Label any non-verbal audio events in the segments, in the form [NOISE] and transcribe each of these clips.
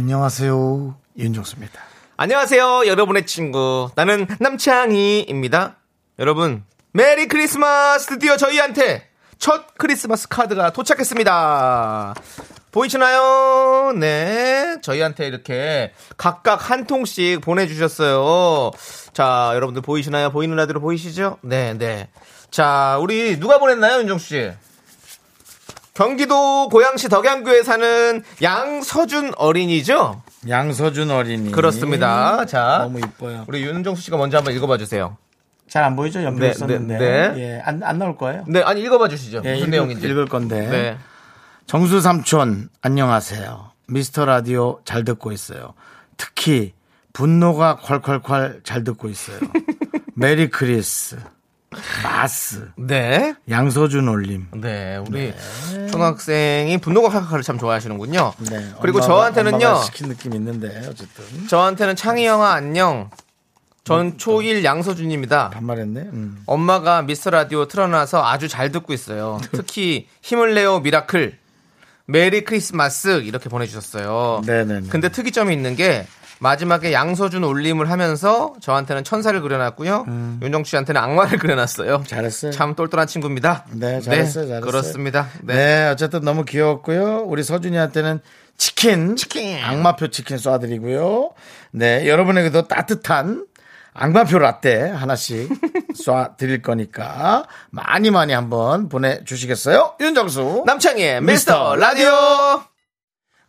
안녕하세요. 윤종수입니다. 안녕하세요, 여러분의 친구. 나는 남창희입니다. 여러분, 메리 크리스마스! 드디어 저희한테 첫 크리스마스 카드가 도착했습니다. 보이시나요? 네. 저희한테 이렇게 각각 한 통씩 보내주셨어요. 자, 여러분들 보이시나요? 보이는 라디오 보이시죠? 네, 네. 자, 우리 누가 보냈나요, 윤정씨? 경기도 고양시 덕양구에 사는 양서준 어린이죠? 양서준 어린이. 그렇습니다. 자, 너무 이뻐요. 우리 윤정수 씨가 먼저 한번 읽어봐 주세요. 잘 안 보이죠? 연필 네, 썼는데. 네, 네. 예, 안, 안 나올 거예요. 네, 아니 읽어봐 주시죠. 예, 무슨 읽을, 내용인지. 읽을 건데. 네. 정수 삼촌, 안녕하세요. 미스터 라디오 잘 듣고 있어요. 특히 분노가 콸콸콸 잘 듣고 있어요. Merry Chris, 마스, 네. 양서준 올림. 네, 우리 초등학생이 분노가 칼칼을 참 좋아하시는군요. 네, 그리고 엄마가- 저한테는요, 시킨 느낌 있는데 어쨌든 저한테는 창희 형아 안녕. 전 초1 양서준입니다. 반말했네. 음. 엄마가 미스터 라디오 틀어놔서 아주 잘 듣고 있어요. [LAUGHS] 특히 힘을 내요 Miracle, 메리 크리스마스 이렇게 보내주셨어요. 네네네. 근데 특이점이 있는 게 마지막에 양서준 올림을 하면서 저한테는 천사를 그려놨고요. 윤정 씨한테는 악마를 그려놨어요. 음. 잘했어요. 참 똘똘한 친구입니다. 네, 잘했어요, 잘했어요. 그렇습니다. 네. 네. 어쨌든 너무 귀여웠고요. 우리 서준이한테는 치킨, 치킨. 악마표 치킨 쏴드리고요. 네, 여러분에게도 따뜻한 악마표 라떼 하나씩 [LAUGHS] 쏴드릴 거니까 많이 많이 한번 보내주시겠어요? 윤정수. 남창희의 미스터 라디오.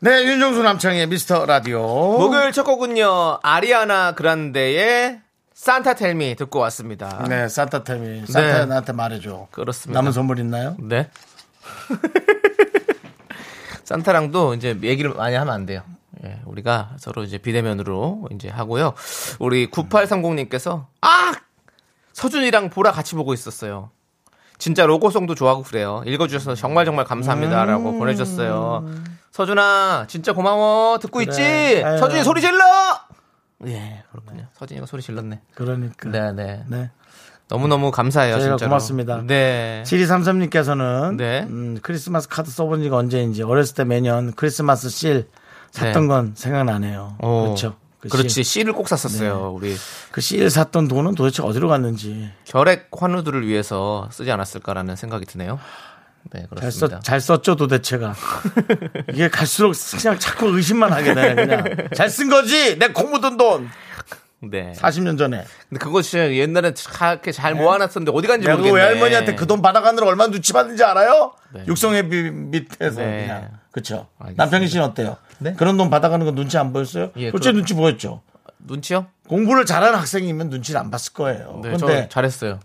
네, 윤정수 남창의 미스터 라디오. 목요일 첫 곡은요. 아리아나 그란데의 산타 텔미 듣고 왔습니다. 네, 산타템이. 산타 네. 나한테 말해줘. 그렇습니다. 남은 선물 있나요? 네. [LAUGHS] 산타랑도 이제 얘기를 많이 하면 안 돼요. 예, 우리가 서로 이제 비대면으로 이제 하고요. 우리 9830님께서 아! 서준이랑 보라 같이 보고 있었어요. 진짜 로고송도 좋아하고 그래요. 읽어주셔서 정말 정말 감사합니다라고 보내주셨어요. 서준아, 진짜 고마워. 듣고 있지? 아유. 서준이 소리 질러! 예, 그렇군요. 서준이가 소리 질렀네. 그러니까. 네, 네. 네. 너무너무 감사해요, 진짜로. 고맙습니다. 네. 7233님께서는 네. 음, 크리스마스 카드 써본 지가 언제인지 어렸을 때 매년 크리스마스 실 샀던 네. 건 생각나네요. 어, 그렇죠. 그 그렇지. 실. 씨를 꼭 샀었어요. 우리 그실 샀던 돈은 도대체 어디로 갔는지 결핵 환우들을 위해서 쓰지 않았을까라는 생각이 드네요. 네, 잘, 그렇습니다. 썼, 잘 썼 죠 도대체가 [LAUGHS] 이게 갈수록 그냥 자꾸 의심만 하게 되네 그냥 잘 쓴 거지 내 공무든 돈 네. 40년 전에 근데 그거 진짜 옛날에 잘, 이렇게 잘 모아놨었는데 어디 간지 내가 그 모르겠네. 외할머니한테 그 돈 받아가느라 얼마나 눈치 받는지 알아요? 네. 육성회 비- 밑에서 네. 그냥 알겠습니다. 남편이 씨는 어때요? 네? 그런 돈 받아가는 거 눈치 안 보였어요? 예, 솔직히 그럼- 눈치 보였죠 눈치요? 공부를 잘하는 학생이면 눈치를 안 봤을 거예요. 네, 저 근데 잘했어요.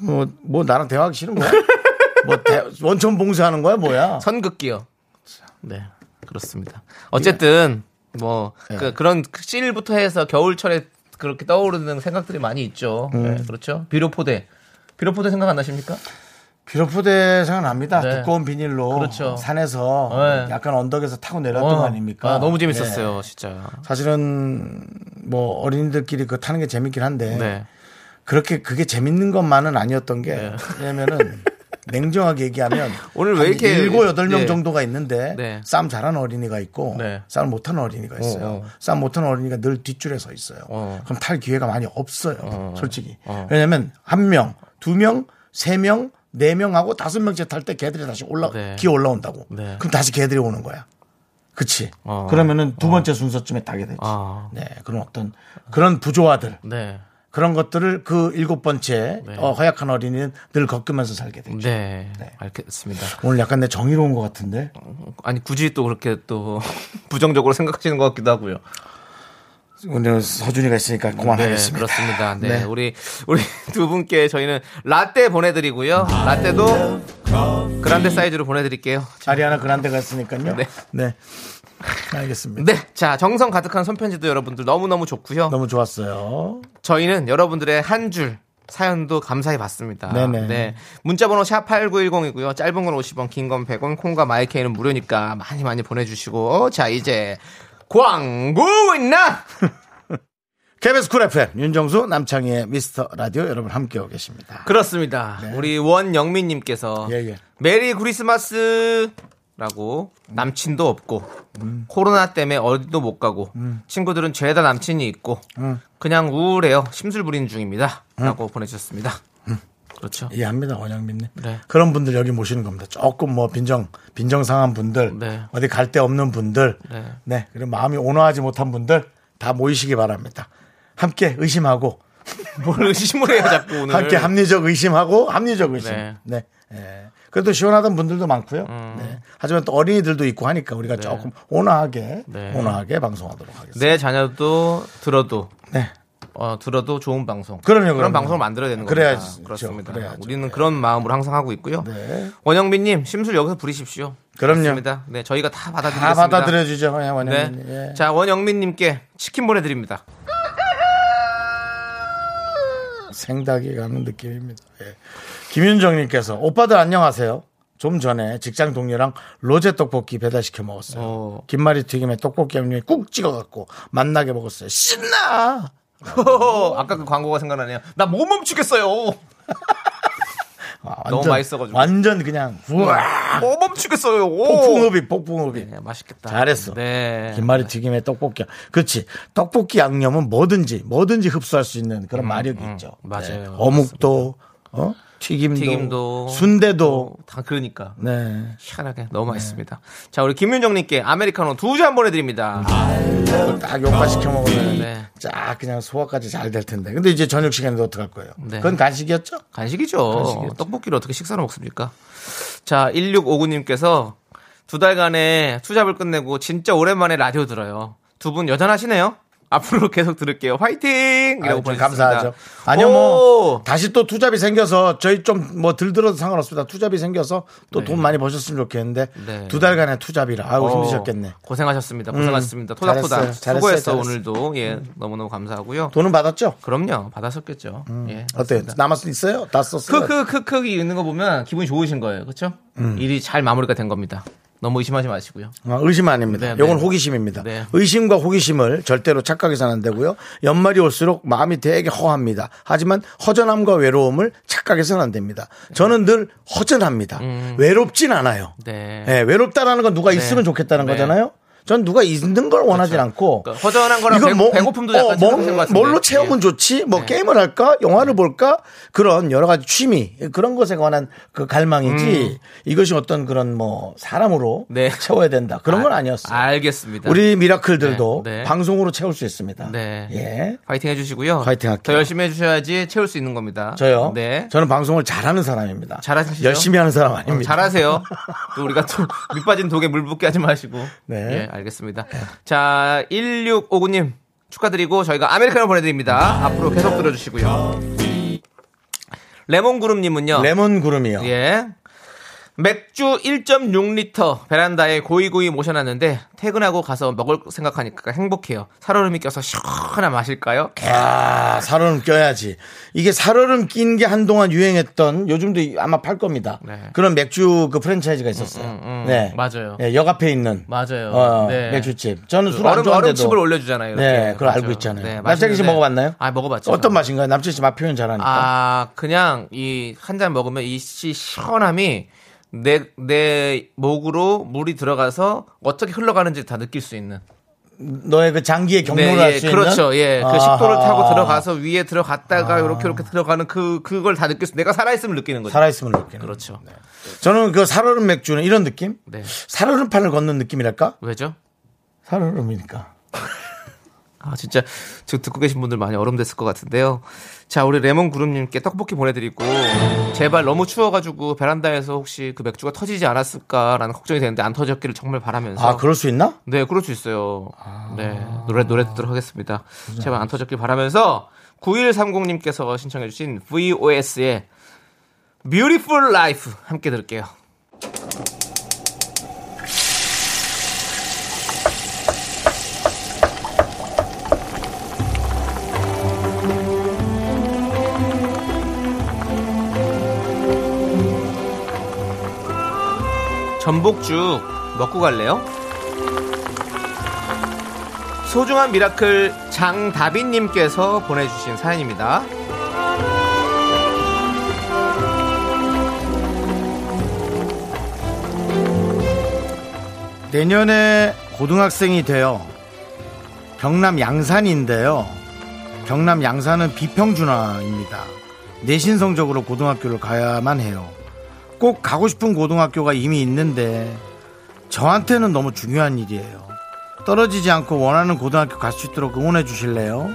뭐, 뭐 나랑 대화하기 싫은 거야? [LAUGHS] 뭐 대- 원천 봉쇄하는 거야 뭐야? 선긋기요. 네, 그렇습니다. 어쨌든 뭐 예. 그, 그런 씰부터 해서 겨울철에 그렇게 떠오르는 생각들이 많이 있죠. 음. 네, 그렇죠. 비료포대. 비료포대 생각 안 나십니까? 비료포대 생각납니다. 네. 두꺼운 비닐로 그렇죠. 산에서 네. 약간 언덕에서 타고 내려왔던 거 아닙니까? 아, 너무 네. 재밌었어요, 진짜. 사실은 뭐 어린이들끼리 그 타는 게 재밌긴 한데 네. 그렇게 그게 재밌는 것만은 아니었던 게 네. 왜냐면은 [LAUGHS] 냉정하게 얘기하면 [LAUGHS] 오늘 왜한 이렇게- 일곱 여덟 명 네. 정도가 있는데 네. 싸움 잘하는 어린이가 있고 네. 싸움 못하는 어린이가 있어요. 어, 어. 싸움 못하는 어린이가 늘 뒷줄에 서 있어요. 어. 그럼 탈 기회가 많이 없어요. 솔직히. 어. 왜냐면 한 명, 두 명, 세 명, 네 명하고 다섯 명째 탈 때 걔들이 다시 올라 네. 기어 올라온다고. 네. 그럼 다시 걔들이 오는 거야. 그치. 어. 그러면은 두 번째 순서쯤에 타게 되지. 아. 네. 그런 어떤 그런 부조화들. 네. 그런 것들을 그 일곱 번째 네. 어, 허약한 어린이는 늘 겪으면서 살게 되죠. 네. 알겠습니다. 오늘 약간 내 정의로운 것 같은데. 아니 굳이 또 그렇게 또 [LAUGHS] 부정적으로 생각하시는 것 같기도 하고요. 오늘 서준이가 있으니까 네, 그만하겠습니다. 그렇습니다. 네, 네. 우리 우리 [LAUGHS] 두 분께 저희는 라떼 보내드리고요. 라떼도 grande 사이즈로 보내드릴게요. 아리아나 그란데가 있으니까요. 네. 네. 알겠습니다. 네. 자, 정성 가득한 손편지도 여러분들 너무너무 좋고요. 너무 좋았어요. 저희는 여러분들의 한 줄 사연도 감사히 받습니다. 네네. 네. 문자번호 샵8910이고요. 짧은 건 50원, 긴 건 100원, 콩과 마이K는 무료니까 많이 많이 보내주시고. 자, 이제 광고 있나? [LAUGHS] KBS Cool FM 윤정수 남창희의 미스터 라디오 여러분 함께하고 계십니다. 그렇습니다. 우리 원영민님께서 예, 예. 메리 크리스마스 라고 남친도 없고 코로나 때문에 어디도 못 가고 친구들은 죄다 남친이 있고 그냥 우울해요. 심술 부리는 중입니다.라고 보내주셨습니다. 그렇죠. 이해합니다, 원영민님. 네. 그런 분들 여기 모시는 겁니다. 조금 뭐 빈정, 빈정상한 분들, 네. 어디 갈 데 없는 분들, 네. 네. 그리고 마음이 온화하지 못한 분들 다 모이시기 바랍니다. 함께 의심하고, 뭘 의심을 해요, 자꾸 오늘. 함께 합리적 의심하고, 합리적 의심. 네. 네. 예. 그래도 시원하던 분들도 많고요. 네. 하지만 또 어린이들도 있고 하니까 우리가 조금 온화하게, 네. 온화하게 방송하도록 하겠습니다. 내 자녀도 들어도 네. 어, 들어도 좋은 방송. 그럼요, 그런 그럼요. 방송을 만들어야 되는 겁니다. 그래야지, 그렇습니다. 그래야죠. 우리는 그런 마음으로 항상 하고 있고요. 네. 원영민님 심술 여기서 부리십시오. 그럼요. 그렇습니다. 네, 저희가 다다 받아드리겠습니다. 받아들여주죠, 예, 네. 원영민. 예. 자, 원영민님께 치킨 보내드립니다. 생닭이 가는 느낌입니다. 예. 김윤정님께서 오빠들 안녕하세요. 좀 전에 직장 동료랑 로제 떡볶이 배달시켜 먹었어요. 어. 김말이 튀김에 떡볶이 양념에 꾹 찍어갖고 맛나게 먹었어요. 신나! [LAUGHS] 아까 그 광고가 생각나네요. 나 못 멈추겠어요. 아, 너무 맛있어가지고. 완전 그냥 우와 못 멈추겠어요. 폭풍흡입 폭풍흡입. 네, 맛있겠다. 잘했어. 네. 김말이 튀김에 떡볶이. 그렇지. 떡볶이 양념은 뭐든지 뭐든지 흡수할 수 있는 그런 마력이 있죠. 음, 맞아요. 어묵도 어? 튀김도, 튀김도 순대도 다 그러니까 네. 희한하게 너무 맛있습니다. 자, 우리 김윤정님께 아메리카노 두 잔 보내드립니다. 딱 욕파 시켜 먹으면 네. 쫙 그냥 소화까지 잘 될 텐데. 근데 이제 저녁 시간에도 어떡할 거예요? 네. 그건 간식이었죠? 간식이죠. 간식이었죠. 떡볶이를 어떻게 식사로 먹습니까? 자, 1659님께서 두 달간의 투잡을 끝내고 진짜 오랜만에 라디오 들어요. 두 분 여전하시네요. 앞으로 계속 들을게요. 화이팅! 이라고 아유, 보내주셨습니다. 감사하죠. 아니요, 오! 뭐, 다시 또 투잡이 생겨서 저희 좀 뭐 들들어도 상관없습니다. 투잡이 생겨서 또돈 많이 버셨으면 좋겠는데 네. 두 달간의 투잡이라 아우 어, 힘드셨겠네. 고생하셨습니다. 고생하셨습니다. 토닥토닥 잘했어요. 잘했어요. 수고했어 잘했어요. 오늘도 예 너무너무 감사하고요. 돈은 받았죠? 그럼요 받았었겠죠. 예 어때요? 남았 있어요? 다 썼어요? 크크크크 있는 거 보면 기분이 좋으신 거예요, 그렇죠? 일이 잘 마무리가 된 겁니다. 너무 의심하지 마시고요. 아, 의심 아닙니다. 네, 이건 네. 호기심입니다. 네. 의심과 호기심을 절대로 착각해서는 안 되고요. 연말이 올수록 마음이 되게 허합니다. 하지만 허전함과 외로움을 착각해서는 안 됩니다. 저는 늘 허전합니다. 외롭진 않아요. 음. 네. 예, 외롭다라는 건 누가 있으면 좋겠다는 네. 거잖아요. 전 누가 있는 걸 원하진 않고 그러니까 허전한 거랑 이걸 배- 배고픔도 약간 뭐, 생각하신 것 같은데. 뭘로 채우면 예. 좋지? 뭐 네. 게임을 할까? 영화를 볼까? 그런 여러 가지 취미 그런 것에 관한 그 갈망이지 이것이 어떤 그런 뭐 사람으로 네. 채워야 된다 그런 건 아니었어요. 알겠습니다. 우리 미라클들도 네, 네. 방송으로 채울 수 있습니다. 네. 예. 파이팅 해주시고요. 파이팅 할게요. 더 열심히 해주셔야지 채울 수 있는 겁니다. 저요. 네. 저는 방송을 잘하는 사람입니다. 잘하시죠? 열심히 하는 사람 어, 아닙니다. 잘하세요. 또 우리가 또 밑빠진 독에 물 붓게 하지 마시고. 네. 예, 알겠습니다. 자, 1659님 축하드리고 저희가 아메리카노 보내드립니다. 앞으로 계속 들어주시고요. 레몬그룹님은요. 레몬 구름이요. 예. 맥주 1.6리터 베란다에 고이고이 모셔놨는데 퇴근하고 가서 먹을 생각하니까 행복해요. 살얼음이 껴서 시원한 마실까요? 아, 살얼음 껴야지. 이게 살얼음 낀 게 한동안 유행했던 요즘도 이- 아마 팔 겁니다. 네. 그런 맥주 그 프랜차이즈가 있었어요. 음, 음, 네. 맞아요. 네, 역 앞에 있는 맞아요. 어, 네. 맥주집. 저는 그 술안 얼음, 좋아하는데도 얼음칩을 올려주잖아요. 이렇게. 네, 그걸 맞아요. 알고 있잖아요. 네, 남창희 씨 먹어봤나요? 아, 먹어봤죠. 어떤 맛인가요? 남창희 씨맛 표현 잘하니까. 아, 그냥 이 한 잔 먹으면 이 시- 시원함이 내, 내 목으로 물이 들어가서 어떻게 흘러가는지 다 느낄 수 있는. 너의 그 장기의 경로를 네, 알 예, 수 있는. 그렇죠. 예. 그 아하. 식도를 타고 들어가서 위에 들어갔다가 이렇게 이렇게 들어가는 그, 그걸 다 느낄 수, 내가 살아 있음을 느끼는 거죠. 살아 있음을 느끼는. 그렇죠. 저는 그 살얼음 맥주는 이런 느낌? 네. 살얼음 판을 걷는 느낌이랄까? 왜죠? 살얼음이니까. 아, 진짜 지금 듣고 계신 분들 많이 얼음 됐을 것 같은데요. 자, 우리 레몬 구름님께 떡볶이 보내드리고, 제발 너무 추워가지고 베란다에서 혹시 그 맥주가 터지지 않았을까라는 걱정이 되는데 안 터졌기를 정말 바라면서. 아, 그럴 수 있나? 네, 그럴 수 있어요. 네, 노래, 노래 듣도록 하겠습니다. 제발 안 터졌길 바라면서 9130님께서 신청해주신 VOS의 Beautiful Life 함께 들을게요. 전복죽 먹고 갈래요? 소중한 미라클 장다빈님께서 보내주신 사연입니다. 내년에 고등학생이 되어 경남 양산인데요. 경남 양산은 비평준화입니다. 내신 성적으로 고등학교를 가야만 해요. 꼭 가고 싶은 고등학교가 이미 있는데 저한테는 너무 중요한 일이에요. 떨어지지 않고 원하는 고등학교 갈 수 있도록 응원해 주실래요?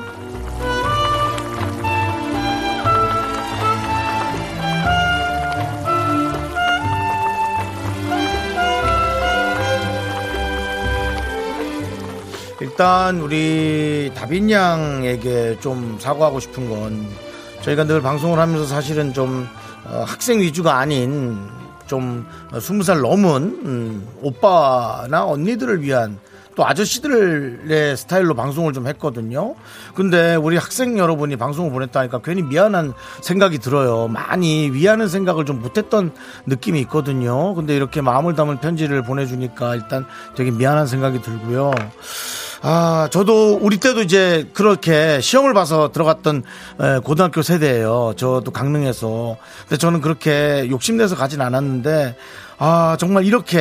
일단 우리 다빈 양에게 좀 사과하고 싶은 건 저희가 늘 방송을 하면서 사실은 좀 어, 학생 위주가 아닌 좀 스무 살 넘은 음, 오빠나 언니들을 위한 또 아저씨들의 스타일로 방송을 좀 했거든요. 근데 우리 학생 여러분이 방송을 보냈다니까 괜히 미안한 생각이 들어요. 많이 위하는 생각을 좀 못했던 느낌이 있거든요. 근데 이렇게 마음을 담은 편지를 보내주니까 일단 되게 미안한 생각이 들고요. 아, 저도 우리 때도 이제 그렇게 시험을 봐서 들어갔던 에, 고등학교 세대예요. 저도 강릉에서. 근데 저는 그렇게 욕심내서 가진 않았는데 아, 정말 이렇게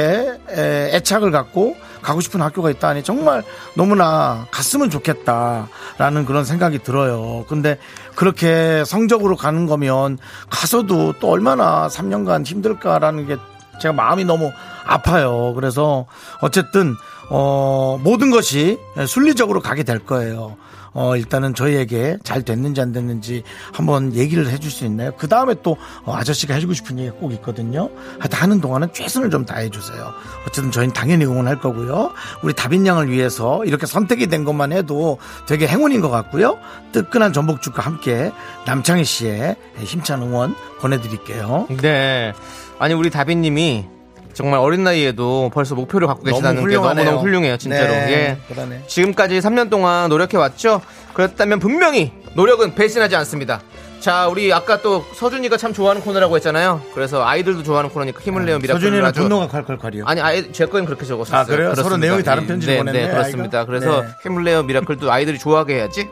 에, 애착을 갖고 가고 싶은 학교가 있다니 정말 너무나 갔으면 좋겠다라는 그런 생각이 들어요. 근데 그렇게 성적으로 가는 거면 가서도 또 얼마나 3년간 힘들까라는 게 제가 마음이 너무 아파요. 그래서 어쨌든 어, 모든 것이 순리적으로 가게 될 거예요. 어, 일단은 저희에게 잘 됐는지 안 됐는지 한번 얘기를 해줄 수 있나요? 그 다음에 또 어, 아저씨가 해주고 싶은 얘기가 꼭 있거든요. 하여튼 하는 동안은 최선을 좀 다해주세요. 어쨌든 저희는 당연히 응원할 거고요. 우리 다빈 양을 위해서 이렇게 선택이 된 것만 해도 되게 행운인 것 같고요. 뜨끈한 전복죽과 함께 남창희 씨의 힘찬 응원 보내드릴게요. 네. 아니, 우리 다빈님이 정말 어린 나이에도 벌써 목표를 갖고 너무 계시다는 게 훌륭하네요. 너무너무 훌륭해요, 진짜로. 네, 예. 그러네. 지금까지 3년 동안 노력해왔죠? 그렇다면 분명히 노력은 배신하지 않습니다. 자, 우리 아까 또 서준이가 참 좋아하는 코너라고 했잖아요. 그래서 아이들도 좋아하는 코너니까 힘을 내요 Miracle. 서준이는 아주 분노가 콸콸콸이요. 아니, 아예 제 거는 그렇게 적었어요. 아, 그래요? 서로 내용이 다른 편지를 네, 보냈네, 네, 그렇습니다. 아이가? 그래서 네. 힘을 내요 Miracle도 아이들이 좋아하게 해야지.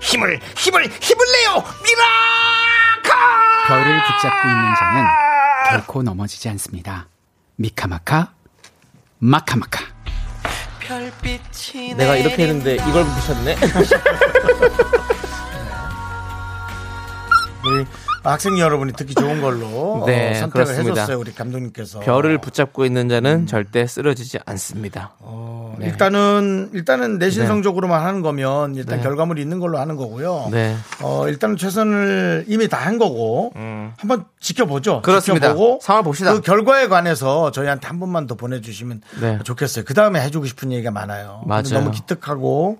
힘을, 힘을, 힘을 내요 Miracle! 별을 붙잡고 있는 자는 결코 넘어지지 않습니다. 미카마카 마카마카 내가 이렇게 했는데 이걸 붙이셨네. [LAUGHS] 우리 학생 여러분이 듣기 좋은 걸로 [LAUGHS] 네, 어, 선택을 그렇습니다. 해줬어요 우리 감독님께서 별을 붙잡고 있는 자는 절대 쓰러지지 않습니다. 어, 네. 일단은 일단은 내신 네. 성적으로만 하는 거면 일단 네. 결과물이 있는 걸로 하는 거고요. 네. 어, 일단은 최선을 이미 다 한 거고 한번 지켜보죠. 음. 그렇습니다. 지켜보고 상황 봅시다. 그 결과에 관해서 저희한테 한 번만 더 보내주시면 네. 좋겠어요. 그 다음에 해주고 싶은 얘기가 많아요. 맞아요. 너무 기특하고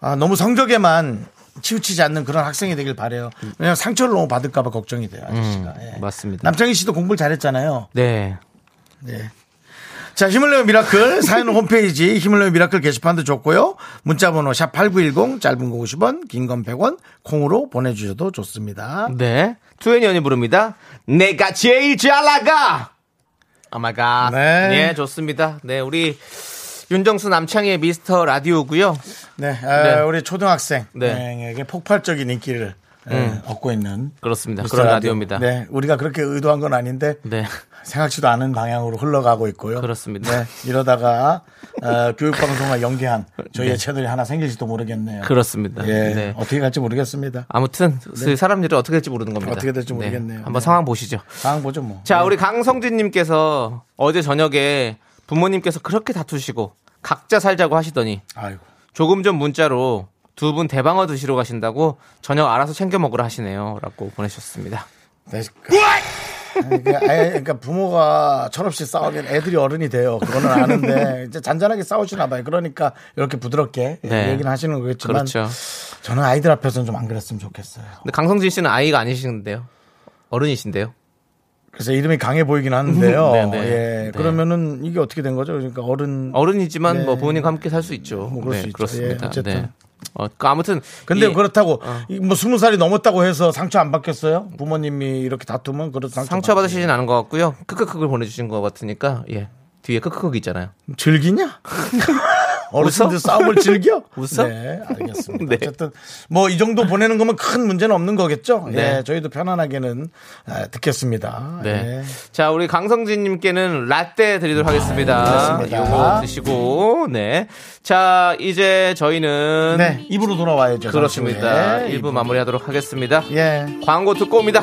아, 너무 성적에만 치우치지 않는 그런 학생이 되길 바래요. 왜냐하면 상처를 너무 받을까봐 걱정이 돼요. 아저씨가. 예. 음, 맞습니다. 남창희 씨도 공부를 잘했잖아요. 네. 네. 자, 힘을 내요 Miracle [LAUGHS] 사연 홈페이지 힘을 내요 Miracle 게시판도 좋고요. 문자 번호 샵 8910 짧은 거 50원 긴 건 100원 콩으로 보내 주셔도 좋습니다. 네. 투애니 언이 부릅니다. 내가 제일 잘 나가! Oh my god. 네. 네, 좋습니다. 네, 우리 윤정수 남창희의 미스터 라디오고요 네, 아, 네. 우리 초등학생에게 네. 폭발적인 인기를 에, 얻고 있는 그렇습니다. 그런 라디오. 라디오 입니다. 네, 우리가 그렇게 의도한 건 아닌데 네. [LAUGHS] 생각지도 않은 방향으로 흘러가고 있고요. 그렇습니다. 네, 이러다가 어, 교육방송과 연계한 저희의 네. 채널이 하나 생길지도 모르겠네요. 그렇습니다. 예, 네. 어떻게 갈지 모르겠습니다. 아무튼 그 사람 일이 어떻게 될지 모르는 겁니다. 어떻게 될지 네. 모르겠네요. 한번 네. 상황 보시죠. 상황 보죠 뭐. 자, 우리 강성진님께서 어제 저녁에 부모님께서 그렇게 다투시고 각자 살자고 하시더니 아이고. 조금 전 문자로 두 분 대방어 드시러 가신다고 저녁 알아서 챙겨 먹으라 하시네요. 라고 보내셨습니다. 네, 그- 그러니까, 그러니까 부모가 철없이 싸우면 애들이 어른이 돼요. 그거는 아는데 이제 잔잔하게 싸우시나 봐요. 그러니까 이렇게 부드럽게 네. 얘기는 하시는 거겠지만 그렇죠. 저는 아이들 앞에서는 좀 안 그랬으면 좋겠어요. 근데 강성진 씨는 아이가 아니신데요. 어른이신데요. 그래서 이름이 강해 보이긴 하는데요. [LAUGHS] 네, 네. 예, 네. 그러면은 이게 어떻게 된 거죠? 그러니까 어른. 어른이지만 네. 뭐 부모님과 함께 살 수 있죠. 뭐 그럴 네, 수 있죠. 그렇습니다. 예, 어쨌든. 네. 어, 그 아무튼 근데 이- 그렇다고 어. 이뭐 스무 살이 넘었다고 해서 상처 안 받겠어요? 부모님이 이렇게 다투면 그래도 상처, 상처 받- 받으시진 않은 것 같고요. 크크크를 보내주신 것 같으니까 예 뒤에 크크크 있잖아요. 즐기냐? [LAUGHS] 어르신들 싸움을 즐겨? [LAUGHS] 웃어? 네, 알겠습니다. 네. 어쨌든 뭐 이 정도 보내는 거면 큰 문제는 없는 거겠죠? 네. 예, 저희도 편안하게는 아, 듣겠습니다. 네. 예. 자, 우리 강성진님께는 라떼 드리도록 하겠습니다. 그렇습니다. 요거 드시고, 네. 자, 이제 저희는. 네, 입으로 돌아와야죠. 그렇습니다. 후에. 1부 마무리하도록 하겠습니다. 예. 광고 듣고 옵니다.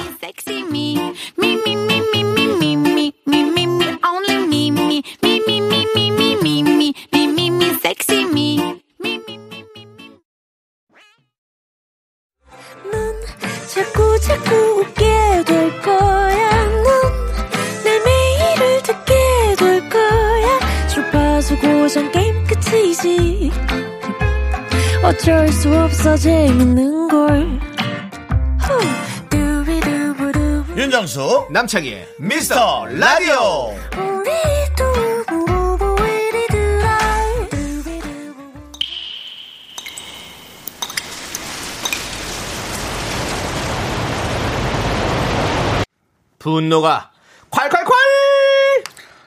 어쩔 수 없어 재밌는 걸. 후. 두비두부두. 윤정수, 남창희의 미스터 라디오. 분노가 콸콸콸!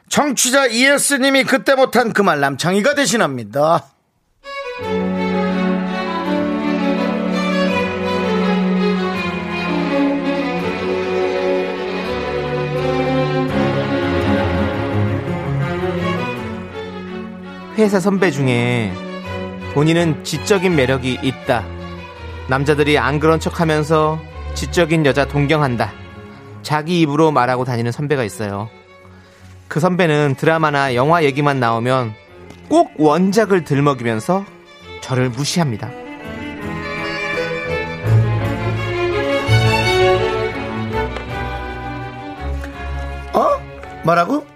청취자 이에스님이 그때 못한 그 말 남창희가 대신합니다. 회사 선배 중에 본인은 지적인 매력이 있다. 남자들이 안 그런 척 하면서 지적인 여자 동경한다. 자기 입으로 말하고 다니는 선배가 있어요. 그 선배는 드라마나 영화 얘기만 나오면 꼭 원작을 들먹이면서 저를 무시합니다. 어? 뭐라고?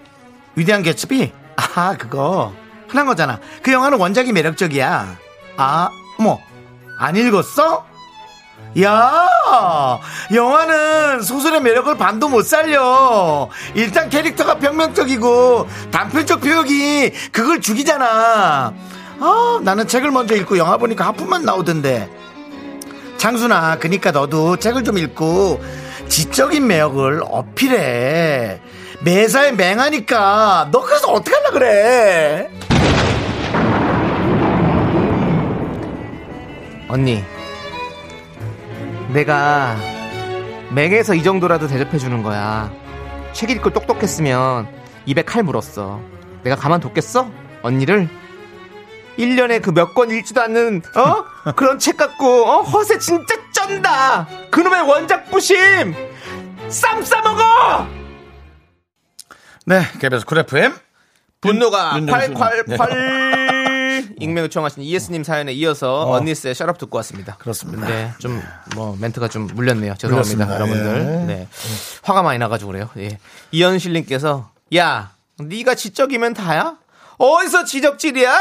위대한 개츠비? 아, 그거. 흔한 거잖아. 그 영화는 원작이 매력적이야. 아, 어머. 안 읽었어? 야, 영화는 소설의 매력을 반도 못 살려. 일단 캐릭터가 평면적이고 단편적 표현이 그걸 죽이잖아. 아, 나는 책을 먼저 읽고 영화 보니까 하품만 나오던데. 장순아, 그니까 너도 책을 좀 읽고 지적인 매력을 어필해. 매사에 맹하니까 너 그래서 어떻게 하려 그래? 언니, 내가 맹해서 이 정도라도 대접해 주는 거야. 책 읽고 똑똑했으면 입에 칼 물었어. 내가 가만 뒀겠어? 언니를? 1년에 그 몇 권 읽지도 않는 어? [LAUGHS] 그런 책 갖고 어? 허세 진짜 쩐다. 그놈의 원작 부심. 쌈 싸먹어. 네, KBS Cool FM. 분노가 윤정수. 콸콸콸 익명 요청하신 이예스님 사연에 이어서 어. 언니스의 Shut Up 듣고 왔습니다. 그렇습니다. 네, 좀 뭐 멘트가 좀 물렸네요. 죄송합니다, 물렸습니다. 여러분들. 예. 네, 화가 많이 나가지고 그래요. 예. 이현실님께서 야, 네가 지적이면 다야? 어디서 지적질이야?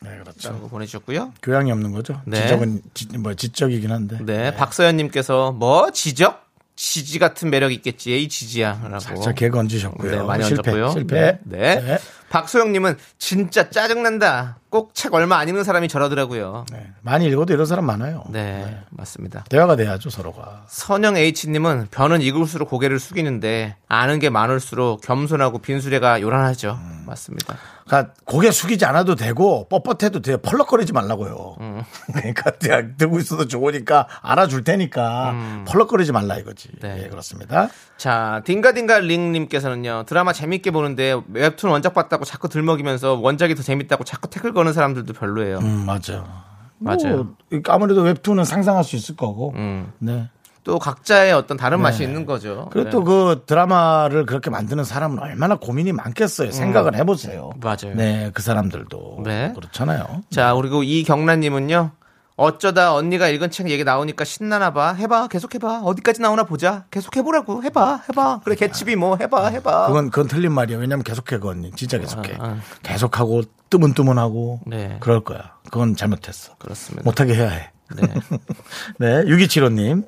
네, 그렇죠. 라고 보내주셨고요. 교양이 없는 거죠. 네. 지적은 지, 뭐 지적이긴 한데. 네, 박서연님께서 뭐 지적? 지지 같은 매력 있겠지, 이 지지야라고. 자, 개 건지셨고요. 네, 많이 실패, 얹었고요. 실패. 네. 네. 박소영님은 진짜 짜증난다. 꼭 책 얼마 안 읽는 사람이 저러더라고요. 네. 많이 읽어도 이런 사람 많아요. 네, 맞습니다. 대화가 돼야죠, 서로가. 선영 H님은 변은 익을수록 고개를 숙이는데 아는 게 많을수록 겸손하고 빈수레가 요란하죠. 맞습니다. 그러니까 고개 숙이지 않아도 되고 뻣뻣해도 돼요. 펄럭거리지 말라고요. 음. [LAUGHS] 그러니까 그냥 들고 있어도 좋으니까 알아줄 테니까 펄럭거리지 말라 이거지. 음. 네. 예, 그렇습니다. 자, 딩가딩가 링님께서는요, 드라마 재밌게 보는데 웹툰 원작 봤다 고 자꾸 들먹이면서 원작이 더 재밌다고 자꾸 태클 거는 사람들도 별로예요. 음, 맞아. 맞아요. 뭐, 아무래도 웹툰은 상상할 수 있을 거고. 음. 네. 또 각자의 어떤 다른 맛이 있는 거죠. 그리고 네. 또그 드라마를 그렇게 만드는 사람은 얼마나 고민이 많겠어요. 생각을 해보세요. 음. 맞아요. 네, 그 사람들도. 네. 그렇잖아요. 자, 그리고 이경란님은요. 어쩌다 언니가 읽은 책 얘기 나오니까 신나나 봐. 해봐. 계속 해봐. 어디까지 나오나 보자. 계속 해보라고. 해봐. 해봐. 그래, 개집이 뭐 해봐. 해봐. 그건, 그건 틀린 말이야. 왜냐면 계속해, 그건. 진짜 계속해. 아, 아. 계속하고, 뜨문뜨문하고. 네. 그럴 거야. 그건 잘못했어. 그렇습니다. 못하게 해야 해. 네. [LAUGHS] 네, 6275님.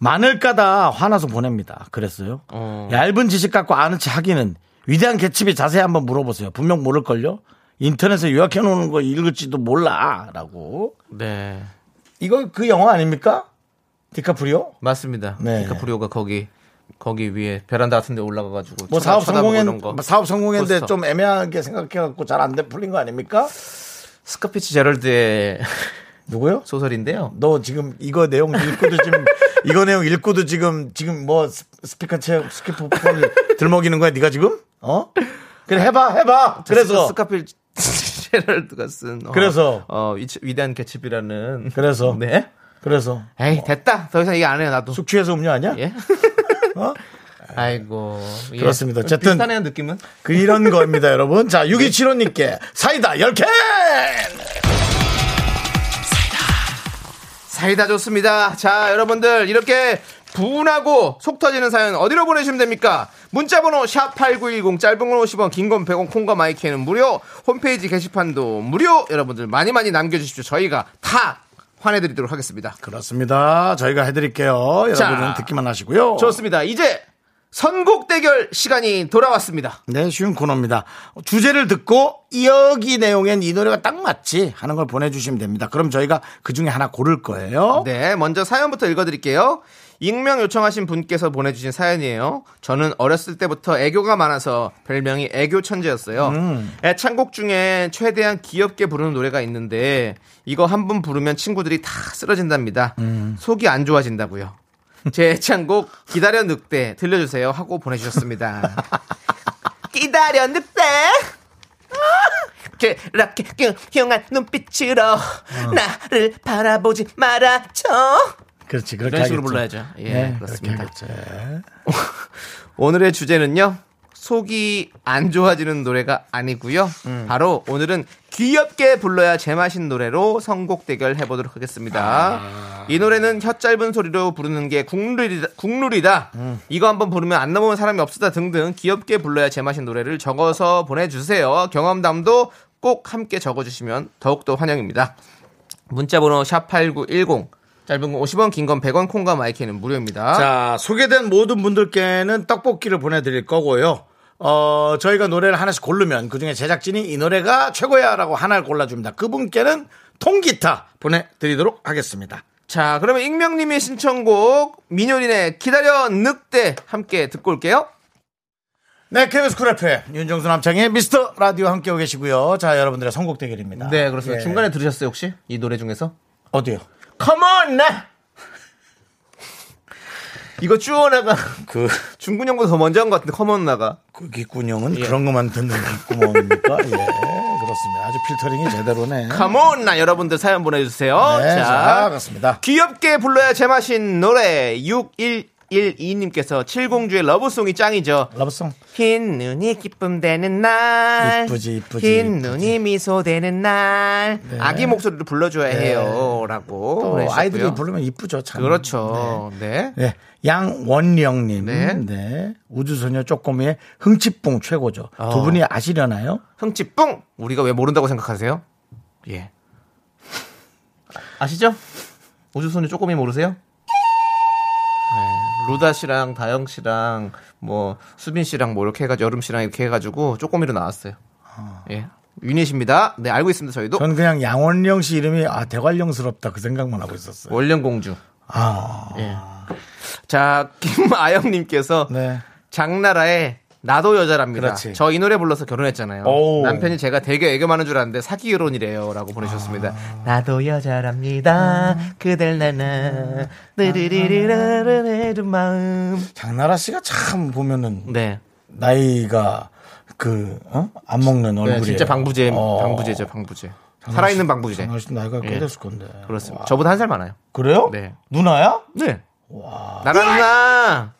마늘 까다 화나서 보냅니다. 그랬어요. 어. 얇은 지식 갖고 아는 체 하기는 위대한 개집이 자세히 한번 물어보세요. 분명 모를걸요? 인터넷에 요약해 놓는 거 읽을지도 몰라. 라고. 네. 이거 그 영화 아닙니까? 디카프리오? 맞습니다. 네. 디카프리오가 거기 거기 위에 베란다 같은 데 올라가 가지고 뭐 쳐다- 사업 성공했 거. 사업 성공했는데 포스터. 좀 애매하게 생각해 갖고 잘 안 돼 풀린 거 아닙니까? 스콧 피츠제럴드의 누구요? [LAUGHS] 소설인데요. 너 지금 이거 내용 읽고도 지금 [LAUGHS] 이거 내용 읽고도 지금 지금 뭐 스- 스피커 체 스키퍼를 들먹이는 거야 네가 지금? 어? 그래 해봐 해봐. 그래서 스콧 피츠 [LAUGHS] 제럴드가 쓴 어, 그래서? 어, 위, 위대한 개츠비라는 그래서 [LAUGHS] 네. 그래서 에이 됐다. 더 이상 얘기 안 해요 나도. 숙취해서 음료 아니야? 예. [LAUGHS] 어? 아이고. 예. 그렇습니다. 어쨌든- 비슷하네요 느낌은. 그 이런 거입니다, 여러분. 자, 6275님께 사이다 10캔! 사이다 좋습니다. 자, 여러분들 이렇게 분하고 속 터지는 사연 어디로 보내주시면 됩니까? 문자번호 샵8910 짧은 건 50원 긴 건 100원 콩과 마이크는 무료 홈페이지 게시판도 무료 여러분들 많이 많이 남겨주십시오. 저희가 다 환해드리도록 하겠습니다. 그렇습니다. 저희가 해드릴게요. 자. 여러분은 듣기만 하시고요. 좋습니다. 이제 선곡 대결 시간이 돌아왔습니다. 네, 쉬운 코너입니다. 주제를 듣고 여기 내용엔 이 노래가 딱 맞지 하는 걸 보내주시면 됩니다. 그럼 저희가 그 중에 하나 고를 거예요. 네, 먼저 사연부터 읽어드릴게요. 익명 요청하신 분께서 보내주신 사연이에요. 저는 어렸을 때부터 애교가 많아서 별명이 애교 천재였어요. 애창곡 중에 최대한 귀엽게 부르는 노래가 있는데 이거 한 번 부르면 친구들이 다 쓰러진답니다. 속이 안 좋아진다고요. 제 애창곡 기다려 늑대 들려주세요 하고 보내주셨습니다. [LAUGHS] 기다려 늑대. 그렇게 흉한 눈빛으로 나를 바라보지 말아줘. 그렇지, 그렇게 이런 식으로 하겠죠. 불러야죠. 예, 네, 그렇습니다. 하겠죠. [LAUGHS] 오늘의 주제는요. 속이 안 좋아지는 노래가 아니고요. 음. 바로 오늘은 귀엽게 불러야 제맛인 노래로 선곡 대결 해보도록 하겠습니다. 아. 이 노래는 혀 짧은 소리로 부르는 게 국룰이다. 국룰이다. 음. 이거 한번 부르면 안 넘어오는 사람이 없다 등등 귀엽게 불러야 제맛인 노래를 적어서 보내주세요. 경험담도 꼭 함께 적어주시면 더욱더 환영입니다. 문자번호 샵8910 짧은 건 50원 긴 건 100원 콩과 마이K는 무료입니다. 자, 소개된 모든 분들께는 떡볶이를 보내드릴 거고요. 어, 저희가 노래를 하나씩 고르면 그 중에 제작진이 이 노래가 최고야 라고 하나를 골라줍니다. 그분께는 통기타 보내드리도록 하겠습니다. 자, 그러면 익명님의 신청곡 민효린의 기다려 늑대 함께 듣고 올게요. 네, KBS Cool FM 윤정수 남창희의 미스터 라디오 함께하고 계시고요. 자, 여러분들의 선곡 대결입니다. 네, 그렇습니다. 예. 중간에 들으셨어요 혹시 이 노래 중에서? 어디요? Come on, 나. 이거 쭈어나가 그, 중군 형보다 더 먼저 한 것 같은데 come on 나가. 그 귓구녕은 예. 그런 것만 듣는 귓구멍입니까? 예, 그렇습니다. 아주 필터링이 제대로네. Come on, 나 여러분들 사연 보내주세요. 네, 자, 자, 그렇습니다. 귀엽게 불러야 제맛인 노래 6112님께서 칠공주의 Love Song이 짱이죠. Love Song. 흰 눈이 기쁨 되는 날 이쁘지, 이쁘지, 흰. 눈이 미소 되는 날 아기 목소리로 불러줘야 해요 라고 또 보내주셨고요. 아이들이 부르면 이쁘죠, 참. 그렇죠. 네. 네. 양원령님. 네. 네. 우주소녀 쪼꼬미의 흥칫뿡 최고죠. 어. 두 분이 아시려나요? 흥치뿡 우리가 왜 모른다고 생각하세요? 예. 아시죠? 우주소녀 조금이 모르세요? 네. 루다 씨랑 다영 씨랑 뭐 수빈 씨랑 뭐 이렇게 해가지고 여름 씨랑 이렇게 해가지고 쪼꼬미로 나왔어요. 예. 유닛입니다. 네 알고 있습니다 저희도. 전 그냥 양원령 씨 이름이 아, 대관령스럽다 그 생각만 하고 있었어요. 원령공주. 아. 예. 자 [LAUGHS] 김아영님께서 네. 장나라의 나도 여자랍니다. 그렇지. 저 이 노래 불러서 결혼했잖아요. 오. 남편이 제가 되게 애교 많은 줄 알았는데 사기 결혼이래요라고 보내주셨습니다. 아. 나도 여자랍니다. 그댈 나나 느리리리라르르 마음. 장나라 씨가 참 보면은 네. 나이가 그, 어? 안 먹는 얼굴이. 네, 진짜 방부제, 어. 방부제죠, 방부제. 살아있는 방부제. 장나라 씨 나이가 꽤 예. 됐을 건데. 그렇습니다. 저보다 한 살 많아요. 그래요? 네. 누나야? 네. 나라 누나.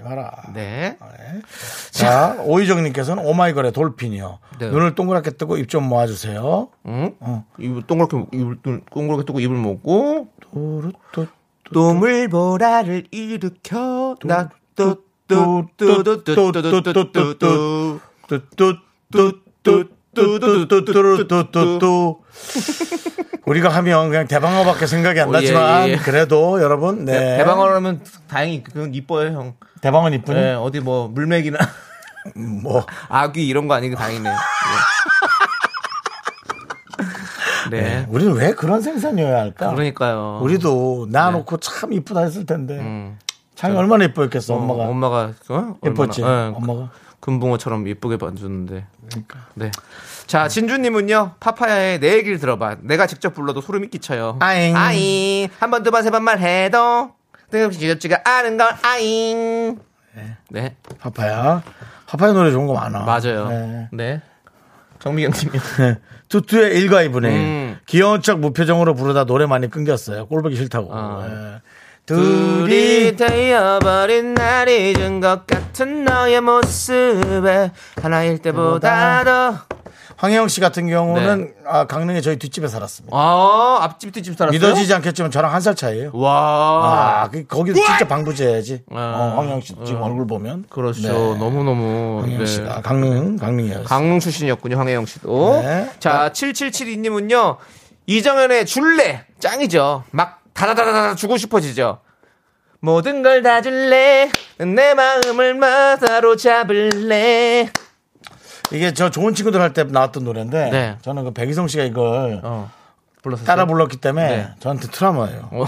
하지 마라. 네. 네. 자, 오희정님께서는 오마이걸의 돌핀이요. 네. 눈을 동그랗게 뜨고 입 좀 모아주세요. 응? 어. 입을 동그랗게, 입을 동그랗게 뜨고 입을 먹고, 또르또 또물보라를 일으켜, 나, 또, 또, 또, 또, 또, 또, 또, 또, 또, 또. 뚜뚜뚜뚜뚜뚜뚜뚜뚜뚜뚜뚜뚜 우리가 하면 그냥 대방어밖에 생각이 안 오, 나지만. 그래도 여러분 네 대방어로 하면 다행히 그건 이뻐요, 형. 대방어 이쁘니 네, 어디 뭐 물맥이나 뭐 아귀 이런 거 아니고 다행이네요. 예. 네. 우리는 왜 그런 생산이어야 할까? 그러니까요. 우리도 낳아놓고 참 이쁘다 했을 텐데 음. 창이 얼마나 예뻐했겠어, 어, 엄마가. 엄마가 어? 예뻤지, 예, 엄마가. 금붕어처럼 예쁘게 봐줬는데. 네. 자, 진주님은요, 파파야의 내 얘기를 들어봐. 내가 직접 불러도 소름이 끼쳐요. 아잉. 아잉. 한 번, 두 번, 세 번만 해도. 지겹지가 않은 걸, 아잉. 네. 파파야. 파파야 노래 좋은 거 많아. 맞아요. 네. 네. 정미경 님이. [LAUGHS] 네. 투투의 일과 이분의 음. 귀여운 척 무표정으로 부르다 노래 많이 끊겼어요. 꼴보기 싫다고. 아. 예. 둘이 되어버린 날이 준것 같은 너의 모습에 하나일 때보다도 황혜영 씨 같은 경우는 네. 아, 강릉에 저희 뒷집에 살았습니다. 아 앞집 뒷집 살았어요? 믿어지지 않겠지만 저랑 한 살 차이예요. 와 아, 그, 거기도 진짜 방부제야지. 아. 어, 황혜영 씨 지금 얼굴 보면. 그렇죠 네. 너무너무 황혜영 네. 씨가 강릉, 강릉이었어요. 강릉 출신이었군요 황혜영 씨도 네. 자 7772님은요 이정현의 줄래 짱이죠 막 다다다다다 주고 싶어지죠 모든 걸 다 줄래 내 마음을 마다로 잡을래 이게 저 좋은 친구들 할 때 나왔던 노래인데 네. 저는 그 백이성 씨가 이걸 어 불렀었어요 따라 불렀기 때문에 네. 저한테 트라우마예요. 어,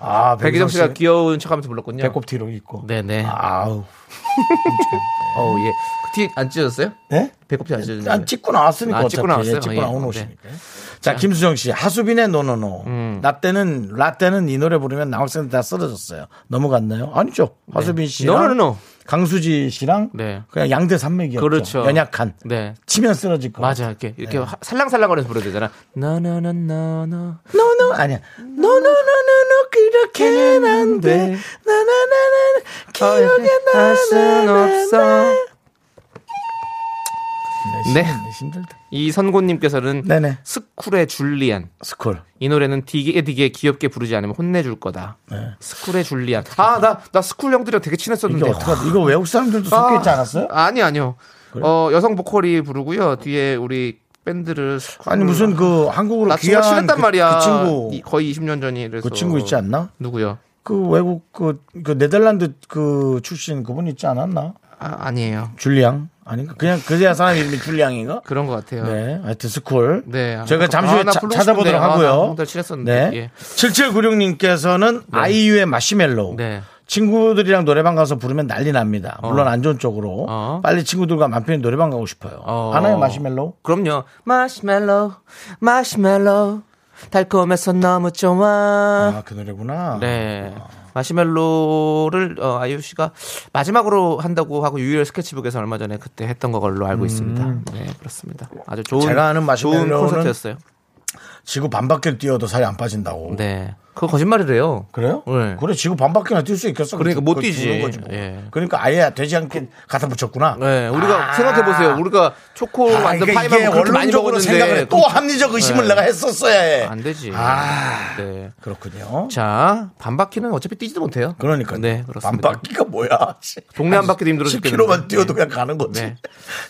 아, 백이정 씨가 씨 귀여운 척하면서 불렀군요 배꼽 뒤로 입고. 네네 아우. [LAUGHS] 어우 예. 그티안 찢어졌어요? 네? 배꼽 티 안 찢어졌나요? 안 찍고 나왔으니까 아, 찍고 나왔어요? 예, 찍고 예. 나온 네. 옷이니까. 자, 김수정 씨, 하수빈의 No No No. 음. 나 때는 라떼는 이 노래 부르면 남학생들 다 쓰러졌어요. 넘어갔나요? 아니죠. 하수빈 씨랑 No No No. 강수지 씨랑 네. 그냥 양대 산맥이었죠. 그렇죠. 연약한. 네. 치면 쓰러질 거. 맞아 이렇게 네. 이렇게 하- 살랑살랑거려서 부르야 되잖아. 나나나나나. no no 아니야. 노노노노노 그렇게는 안 돼. 나나나나 기억에 나는 없어. 네. 네. 힘들다. 이 선고님께서는 네네. School의 줄리안. School. 이 노래는 되게 되게 귀엽게 부르지 않으면 혼내줄 거다. 네. School의 줄리안. 아, 나, 나 School 형들이랑 되게 이게 친했었는데. 어떡하 이거 외국 사람들도 섞여 있지 않았어요? 아니, 아니요. 어, 여성 보컬이 부르고요. 뒤에 우리 밴드를. 아니 무슨 그 한국으로 귀화한 친했단 그, 말이야. 그 친구 이- 거의 20년 전이라서. 그 친구 있지 않나? 누구요? 그 외국 그, 그 네덜란드 그 출신 그분 있지 않았나? 아, 아니에요. 줄리앙 아닌가? 그냥 그제야 사람 이름이 줄리앙인가? 그런 것 같아요. 네, 하여튼 School. 네. 저희가 잠시 아, 후에 부르고 찾아보도록. 아, 나 하고요. 형들 친했었는데. 네. 예. 7796님께서는 아이유의 마시멜로우. 네. 친구들이랑 노래방 가서 부르면 난리 납니다. 물론 어. 안 좋은 쪽으로. 어. 빨리 친구들과 맘 편히 노래방 가고 싶어요. 어. 하나의 마시멜로우? 그럼요. 마시멜로, 마시멜로. 달콤해서 너무 좋아. 아, 그 노래구나. 네. 마시멜로를 어, 아이유 씨가 마지막으로 한다고 하고 유일 스케치북에서 얼마 전에 그때 했던 걸로 알고 있습니다. 네, 그렇습니다. 아주 좋은 음. 제가 아는 좋은 마시멜로는 콘서트였어요. 지구 반바퀴를 뛰어도 살이 안 빠진다고. 네. 그거 거짓말이래요. 그래요? 네. 그래 지구 반바퀴나 뛸 수 있겠어. 그러니까 못 뛰지. 거지 뭐. 예. 그러니까 아예 되지 않게 갖다 붙였구나. 네, 우리가 아. 생각해 보세요. 우리가 초코 아, 만든 그러니까 파이만 그렇게 많이 먹었는데 해. 또 합리적 의심을 네. 내가 했었어야 해. 안 되지. 아. 네. 그렇군요. 자, 반바퀴는 어차피 뛰지도 못해요. 그러니까 네, 그렇습니다. 반바퀴가 뭐야? 동네 한 바퀴도 힘들어 10km만 죽겠는데. 뛰어도 네. 그냥 가는 거지. 네.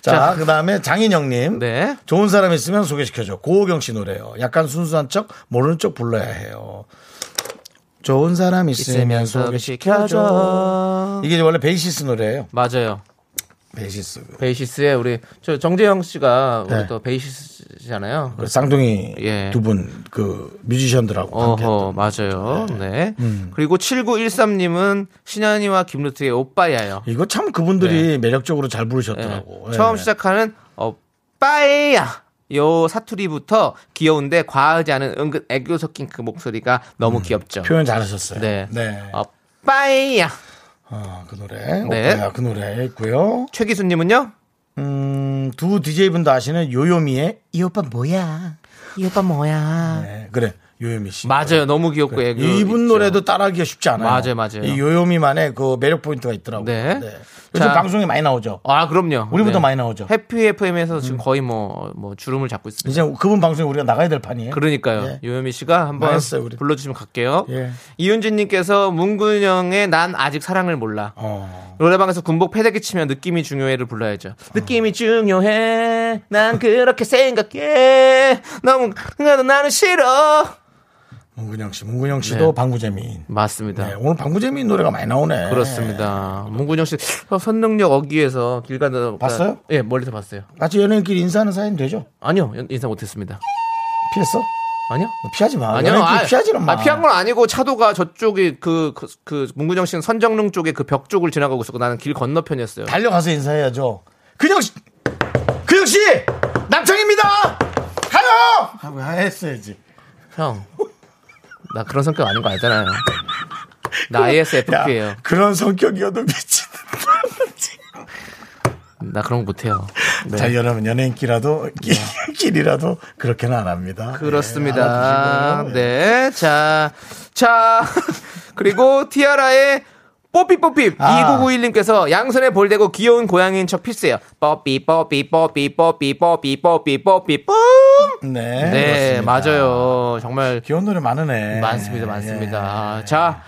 자, 그다음에 장인영님. 네. 좋은 사람 있으면 소개시켜줘. 고호경 씨 노래요. 약간 순수한 척, 모르는 척 불러야 해요. 좋은 사람 있으면 있으면 소개시켜줘. 이게 원래 베이시스 노래예요. 맞아요. 베이시스. 베이시스에 우리 저 정재영 씨가 우리 네. 또 베이시스잖아요. 그 쌍둥이 예. 두분 그 뮤지션들하고 어허. 맞아요. 네. 음. 그리고 7913님은 신현이와 김루트의 오빠야요. 이거 참 그분들이 매력적으로 잘 부르셨더라고. 네. 예. 처음 시작하는 오빠야. 요 사투리부터 귀여운데 과하지 않은 은근 애교 섞인 그 목소리가 너무 귀엽죠. 음. 표현 잘하셨어요. 네. 네. 오빠야. 어, 그 노래. 네. 오빠야, 그 노래 있고요. 최기수님은요? 음, 두 DJ분도 아시는 요요미의 이 오빠 뭐야? 이 오빠 뭐야? 네, 그래. 요요미 씨. 맞아요. 너무 귀엽고 애교. 이분 있죠. 노래도 따라하기가 쉽지 않아요. 맞아요, 맞아요. 이 요요미만의 그 매력 포인트가 있더라고요. 네. 요즘 자. 방송에 많이 나오죠. 아, 그럼요. 우리보다 많이 나오죠. 해피 FM에서 지금 거의 뭐, 뭐, 주름을 잡고 있습니다. 이제 그분 방송에 우리가 나가야 될 판이에요. 그러니까요. 네. 요요미 씨가 한번 망했어요, 우리. 불러주시면 갈게요. 예. 이윤진님께서 문근영의 난 아직 사랑을 몰라. 어. 노래방에서 군복 패대기 치면 느낌이 중요해를 불러야죠. 느낌이 중요해. 난 그렇게 생각해. 너무 나도 나는 싫어. 문근영 씨, 문근영 씨도 네. 방구재미인. 맞습니다. 네, 오늘 방구재미인 노래가 많이 나오네. 그렇습니다. 문근영 씨 어, 선능력 어기에서 길 가다 봤어요? 예, 멀리서 봤어요. 같이 연예인끼리 인사하는 사이는 되죠? 아니요, 연- 인사 못했습니다. 피했어? 아니요? 피하지 마. 아니요, 아, 피하지는 마. 아, 피한 건 아니고 차도가 저쪽이 그, 그, 그 문근영 씨는 선정릉 쪽에 그 벽 쪽을 지나가고 있었고 나는 길 건너편이었어요. 달려가서 인사해야죠. 근영 씨, 근영 씨, 남창입니다. 가요. 하고 했어야지. 형, 나 그런 성격 아닌 거 알잖아요. 나 ISFP예요. 야, 그런 성격이어도 미친. 나 그런 거 못해요. 네. 자, 여러분 연예인끼라도 끼- 끼리라도 그렇게는 안 합니다. 그렇습니다. 예, 알아두시고요. 네. 자, 자. [LAUGHS] 그리고 티아라의 뽀삐뽀삐 아. 2991님께서 양손에 볼 대고 귀여운 고양이인 척 필수예요. 뽀삐 뽀삐 뽀삐 뽀삐 뽀삐 뽀삐 뽀삐 뿜. 네, 네, 그렇습니다. 맞아요. 정말 귀여운 노래 많으네. 많습니다. 많습니다. 예. 자,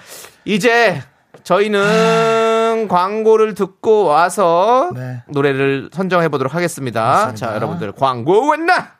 이제 저희는 광고를 듣고 와서 네. 노래를 선정해 보도록 하겠습니다. 맞습니다. 자, 여러분들 광고 왔나?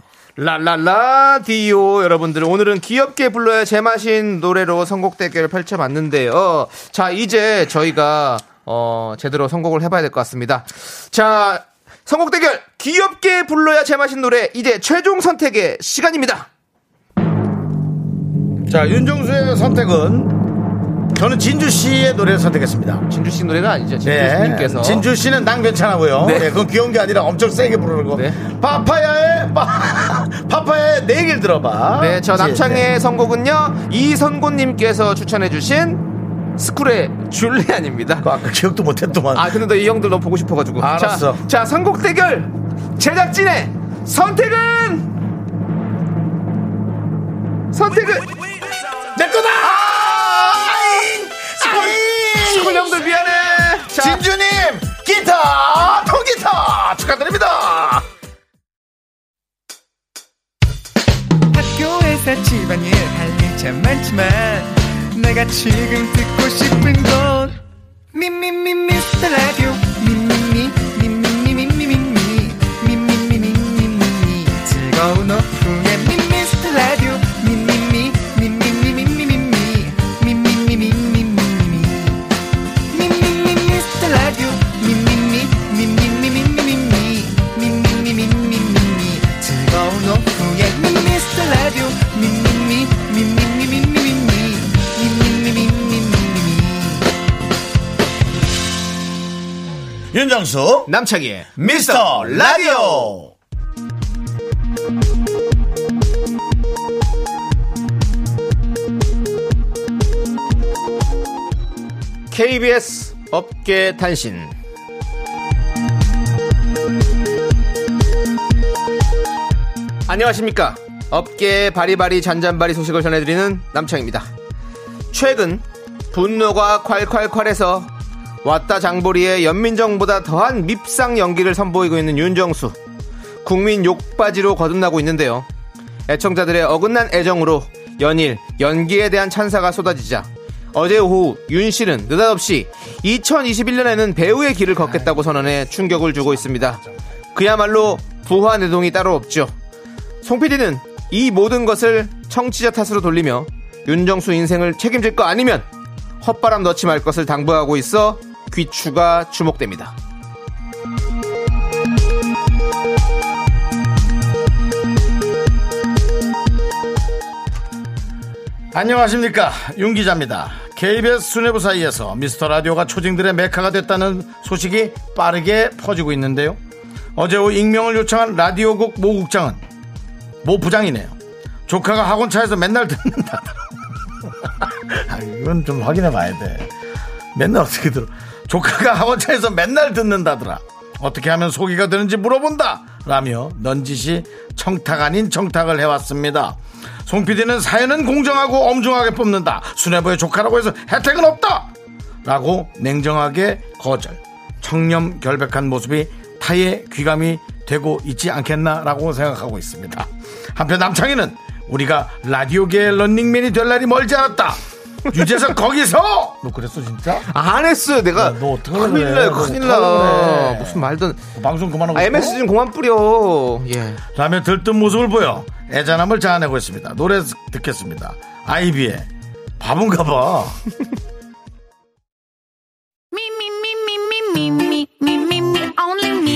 라라라디오 여러분들 오늘은 귀엽게 불러야 제맛인 노래로 선곡 대결을 펼쳐봤는데요. 자 이제 저희가 어 제대로 선곡을 해봐야 될 것 같습니다. 자 선곡 대결 귀엽게 불러야 제맛인 노래 이제 최종 선택의 시간입니다. 자 윤정수의 선택은 저는 진주 씨의 노래를 선택했습니다. 진주 씨 노래가 아니죠. 네. 진주님께서 진주 씨는 난 괜찮아고요. 네. 네. 그건 귀여운 게 아니라 엄청 세게 부르는 거. 네. 파파야의 파, 파파야의 내 얘기를 들어봐. 네, 저? 남창의 네. 선곡은요 이선고님께서 추천해주신 스쿨의 줄리안입니다. 그거 아까 기억도 못했더만. 아 근데 너이 형들 너무 보고 싶어가지고 알았어. 자, 자 선곡 대결 제작진의 선택은 선택은 내 거다. 자, 진주님 기타 통기타 축하드립니다. 학교에서 집안일 할일참 많지만 내가 지금 듣고 싶은 건 미미미 미스터 라디오 미미미 미미미 미미미 미미미 미미미 즐거운 오후 윤정수 남창희의 미스터 라디오. KBS 업계 단신. 안녕하십니까? 업계 바리바리 잔잔바리 소식을 전해드리는 남창입니다. 최근 분노가 콸콸콸해서 왔다 장보리의 연민정보다 더한 밉상 연기를 선보이고 있는 윤정수 국민 욕바지로 거듭나고 있는데요 애청자들의 어긋난 애정으로 연일 연기에 대한 찬사가 쏟아지자 어제 오후 윤 씨는 느닷없이 2021년에는 배우의 길을 걷겠다고 선언해 충격을 주고 있습니다. 그야말로 부화 내동이 따로 없죠. 송 PD는 이 모든 것을 청취자 탓으로 돌리며 윤정수 인생을 책임질 거 아니면 헛바람 넣지 말 것을 당부하고 있어 귀추가 주목됩니다. 안녕하십니까 윤 기자입니다. KBS 수뇌부 사이에서 미스터 라디오가 초딩들의 메카가 됐다는 소식이 빠르게 퍼지고 있는데요. 어제 오후 익명을 요청한 라디오국 모 국장은 모 부장이네요. 조카가 학원차에서 맨날 듣는다. [LAUGHS] 아, 이건 좀 확인해 봐야 돼. 맨날 어떻게 들어? 조카가 학원차에서 맨날 듣는다더라. 어떻게 하면 소개가 되는지 물어본다. 라며 넌지시 청탁 아닌 청탁을 해왔습니다. 송 PD는 사연은 공정하고 엄중하게 뽑는다. 수뇌부의 조카라고 해서 혜택은 없다. 라고 냉정하게 거절. 청렴 결백한 모습이 타의 귀감이 되고 있지 않겠나라고 생각하고 있습니다. 한편 남창희는 우리가 라디오계의 런닝맨이 될 날이 멀지 않았다. 유재석 거기서 너 그랬어 진짜? 안 했어요. 내가 야, 너 어떡하려 큰일 그래. 너 큰일 나. 그래. 무슨 말든 방송 그만하고 아? MS 좀 그만 뿌려. 예. 라며 들뜬 모습을 보여 애잔함을 자아내고 있습니다. 노래 듣겠습니다. 아이비의 바본가 봐. [LAUGHS]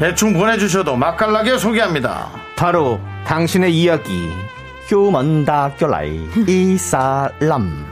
대충 보내주셔도 맛깔나게 소개합니다. 바로 당신의 이야기. 휴먼 다큐라이 이 사람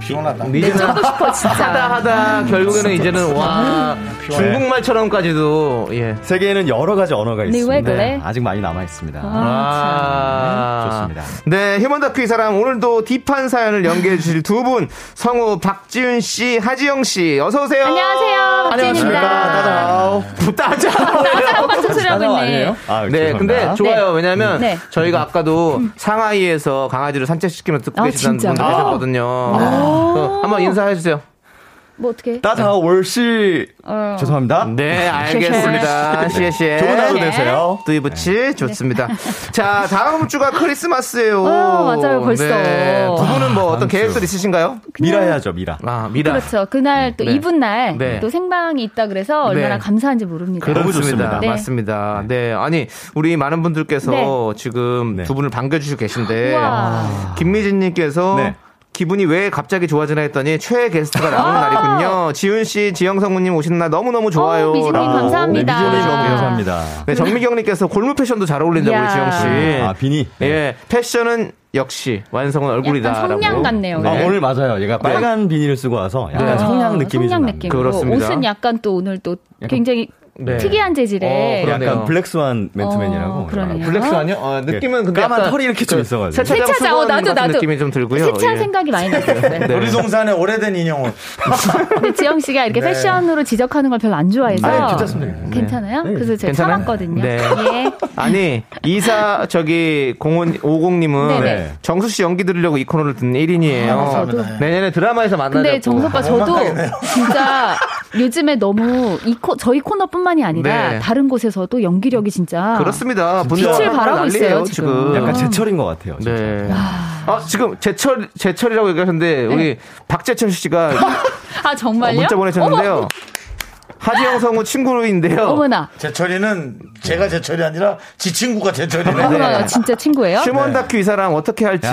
피곤하다. 이제는 하고 싶어 진짜. 하다 하다 결국에는 이제는 와 중국말처럼까지도 예. 세계에는 여러 가지 언어가 네, 있습니다. 왜 그래? 아직 많이 남아 있습니다. 아, 네, 좋습니다. 네, 휴먼 다큐 이 사람 오늘도 딥한 사연을 연기해 주실 두 분 성우 박지윤 씨, 하지영 씨, 어서 오세요. 안녕하세요. 박지윤입니다. 따자. 따자하고 같은 소리 하고 있네. 아, 네. 근데 좋아요. 왜냐면 네. 저희가 아까도 상하이에서 강아지를 산책시키면서 듣고 아, 계시다는 진짜요? 분들 계셨거든요. 그 [LAUGHS] 한번 인사해 주세요. 뭐 어떻게? 따자월 씨 어. 죄송합니다. 네, 알겠습니다. [LAUGHS] 시에 시에. 좋은 하루 네. 되세요. 두이부치 좋습니다. 자, 다음 주가 크리스마스예요. 어, 맞아요, 벌써. 네, 두 분은 뭐 어떤. 계획들 있으신가요? 미라 해야죠, 미라. 아, 미라. 그렇죠. 그날 또 네. 이분 날 네. 또 생방이 있다 그래서 얼마나 네. 감사한지 모릅니다. 너무. 좋습니다. 네. 맞습니다. 네. 아니, 우리 많은 분들께서 네. 지금 네. 두 분을 반겨주시고 계신데. 김미진님께서 네. 기분이 왜 갑자기 좋아지나 했더니 최애 게스트가 나오는 날이군요. 지훈 씨, 지영 성우님 오시는 날 너무너무 좋아요. 어, 미진님. 감사합니다. 네, 미진님 아. 감사합니다. 네, 정미경님께서 골무 패션도 잘 어울린다고 우리. 지영 씨. 아, 비니. 예, 패션은 역시 완성은 얼굴이다. 약간 성냥 같네요. 아, 오늘 맞아요. 얘가 빨간 비닐을 쓰고 와서 약간 아, 성냥 느낌이 성냥 좀 느낌. 그렇습니다. 옷은 약간 또 오늘 또 굉장히 네. 특이한 재질의 어. 약간 블랙스완 맨투맨이라고. 어, 그러네요. 블랙스 아니요? 어, 느낌은 근데 까만 약간 털이 이렇게 좀그 있어가지고. 세차장 세차장, 어, 나도, 나도. 느낌이 좀 들고요. 세차할 예. 생각이 많이 났었어요. [LAUGHS] 네. 놀이동산에 오래된 인형을. 근데 지영 씨가 이렇게 네. 패션으로 지적하는 걸 별로 안 좋아해서 아, 괜찮습니다. 괜찮아요? 그래서 제가 괜찮아요? 참았거든요. 네. 예. 아니 이사 저기 공원 오공님은 네네. 정수 씨 연기 들으려고 이 코너를 듣는 1인이에요. 아. 내년에 드라마에서 만나자고. 근데 정석 오빠 저도 [LAUGHS] 진짜 요즘에 너무 이 코, 저희 코너뿐만 이 아니라 네. 다른 곳에서도 연기력이 진짜 그렇습니다. 빛을 발하고 난리예요, 있어요, 지금. 약간 제철인 것 같아요. 진짜. 네. 아 지금 제철 제철이라고 얘기하셨는데 우리 박재철 씨가 [LAUGHS] 아 정말요? 문자 보내셨는데요. 어머, 하지영 성우 친구인데요. 어머나. 제철이는 제가 제철이 아니라 지 친구가 제철이네. 어머나 진짜 친구예요? 휴먼 다큐 이 사람 어떻게 할지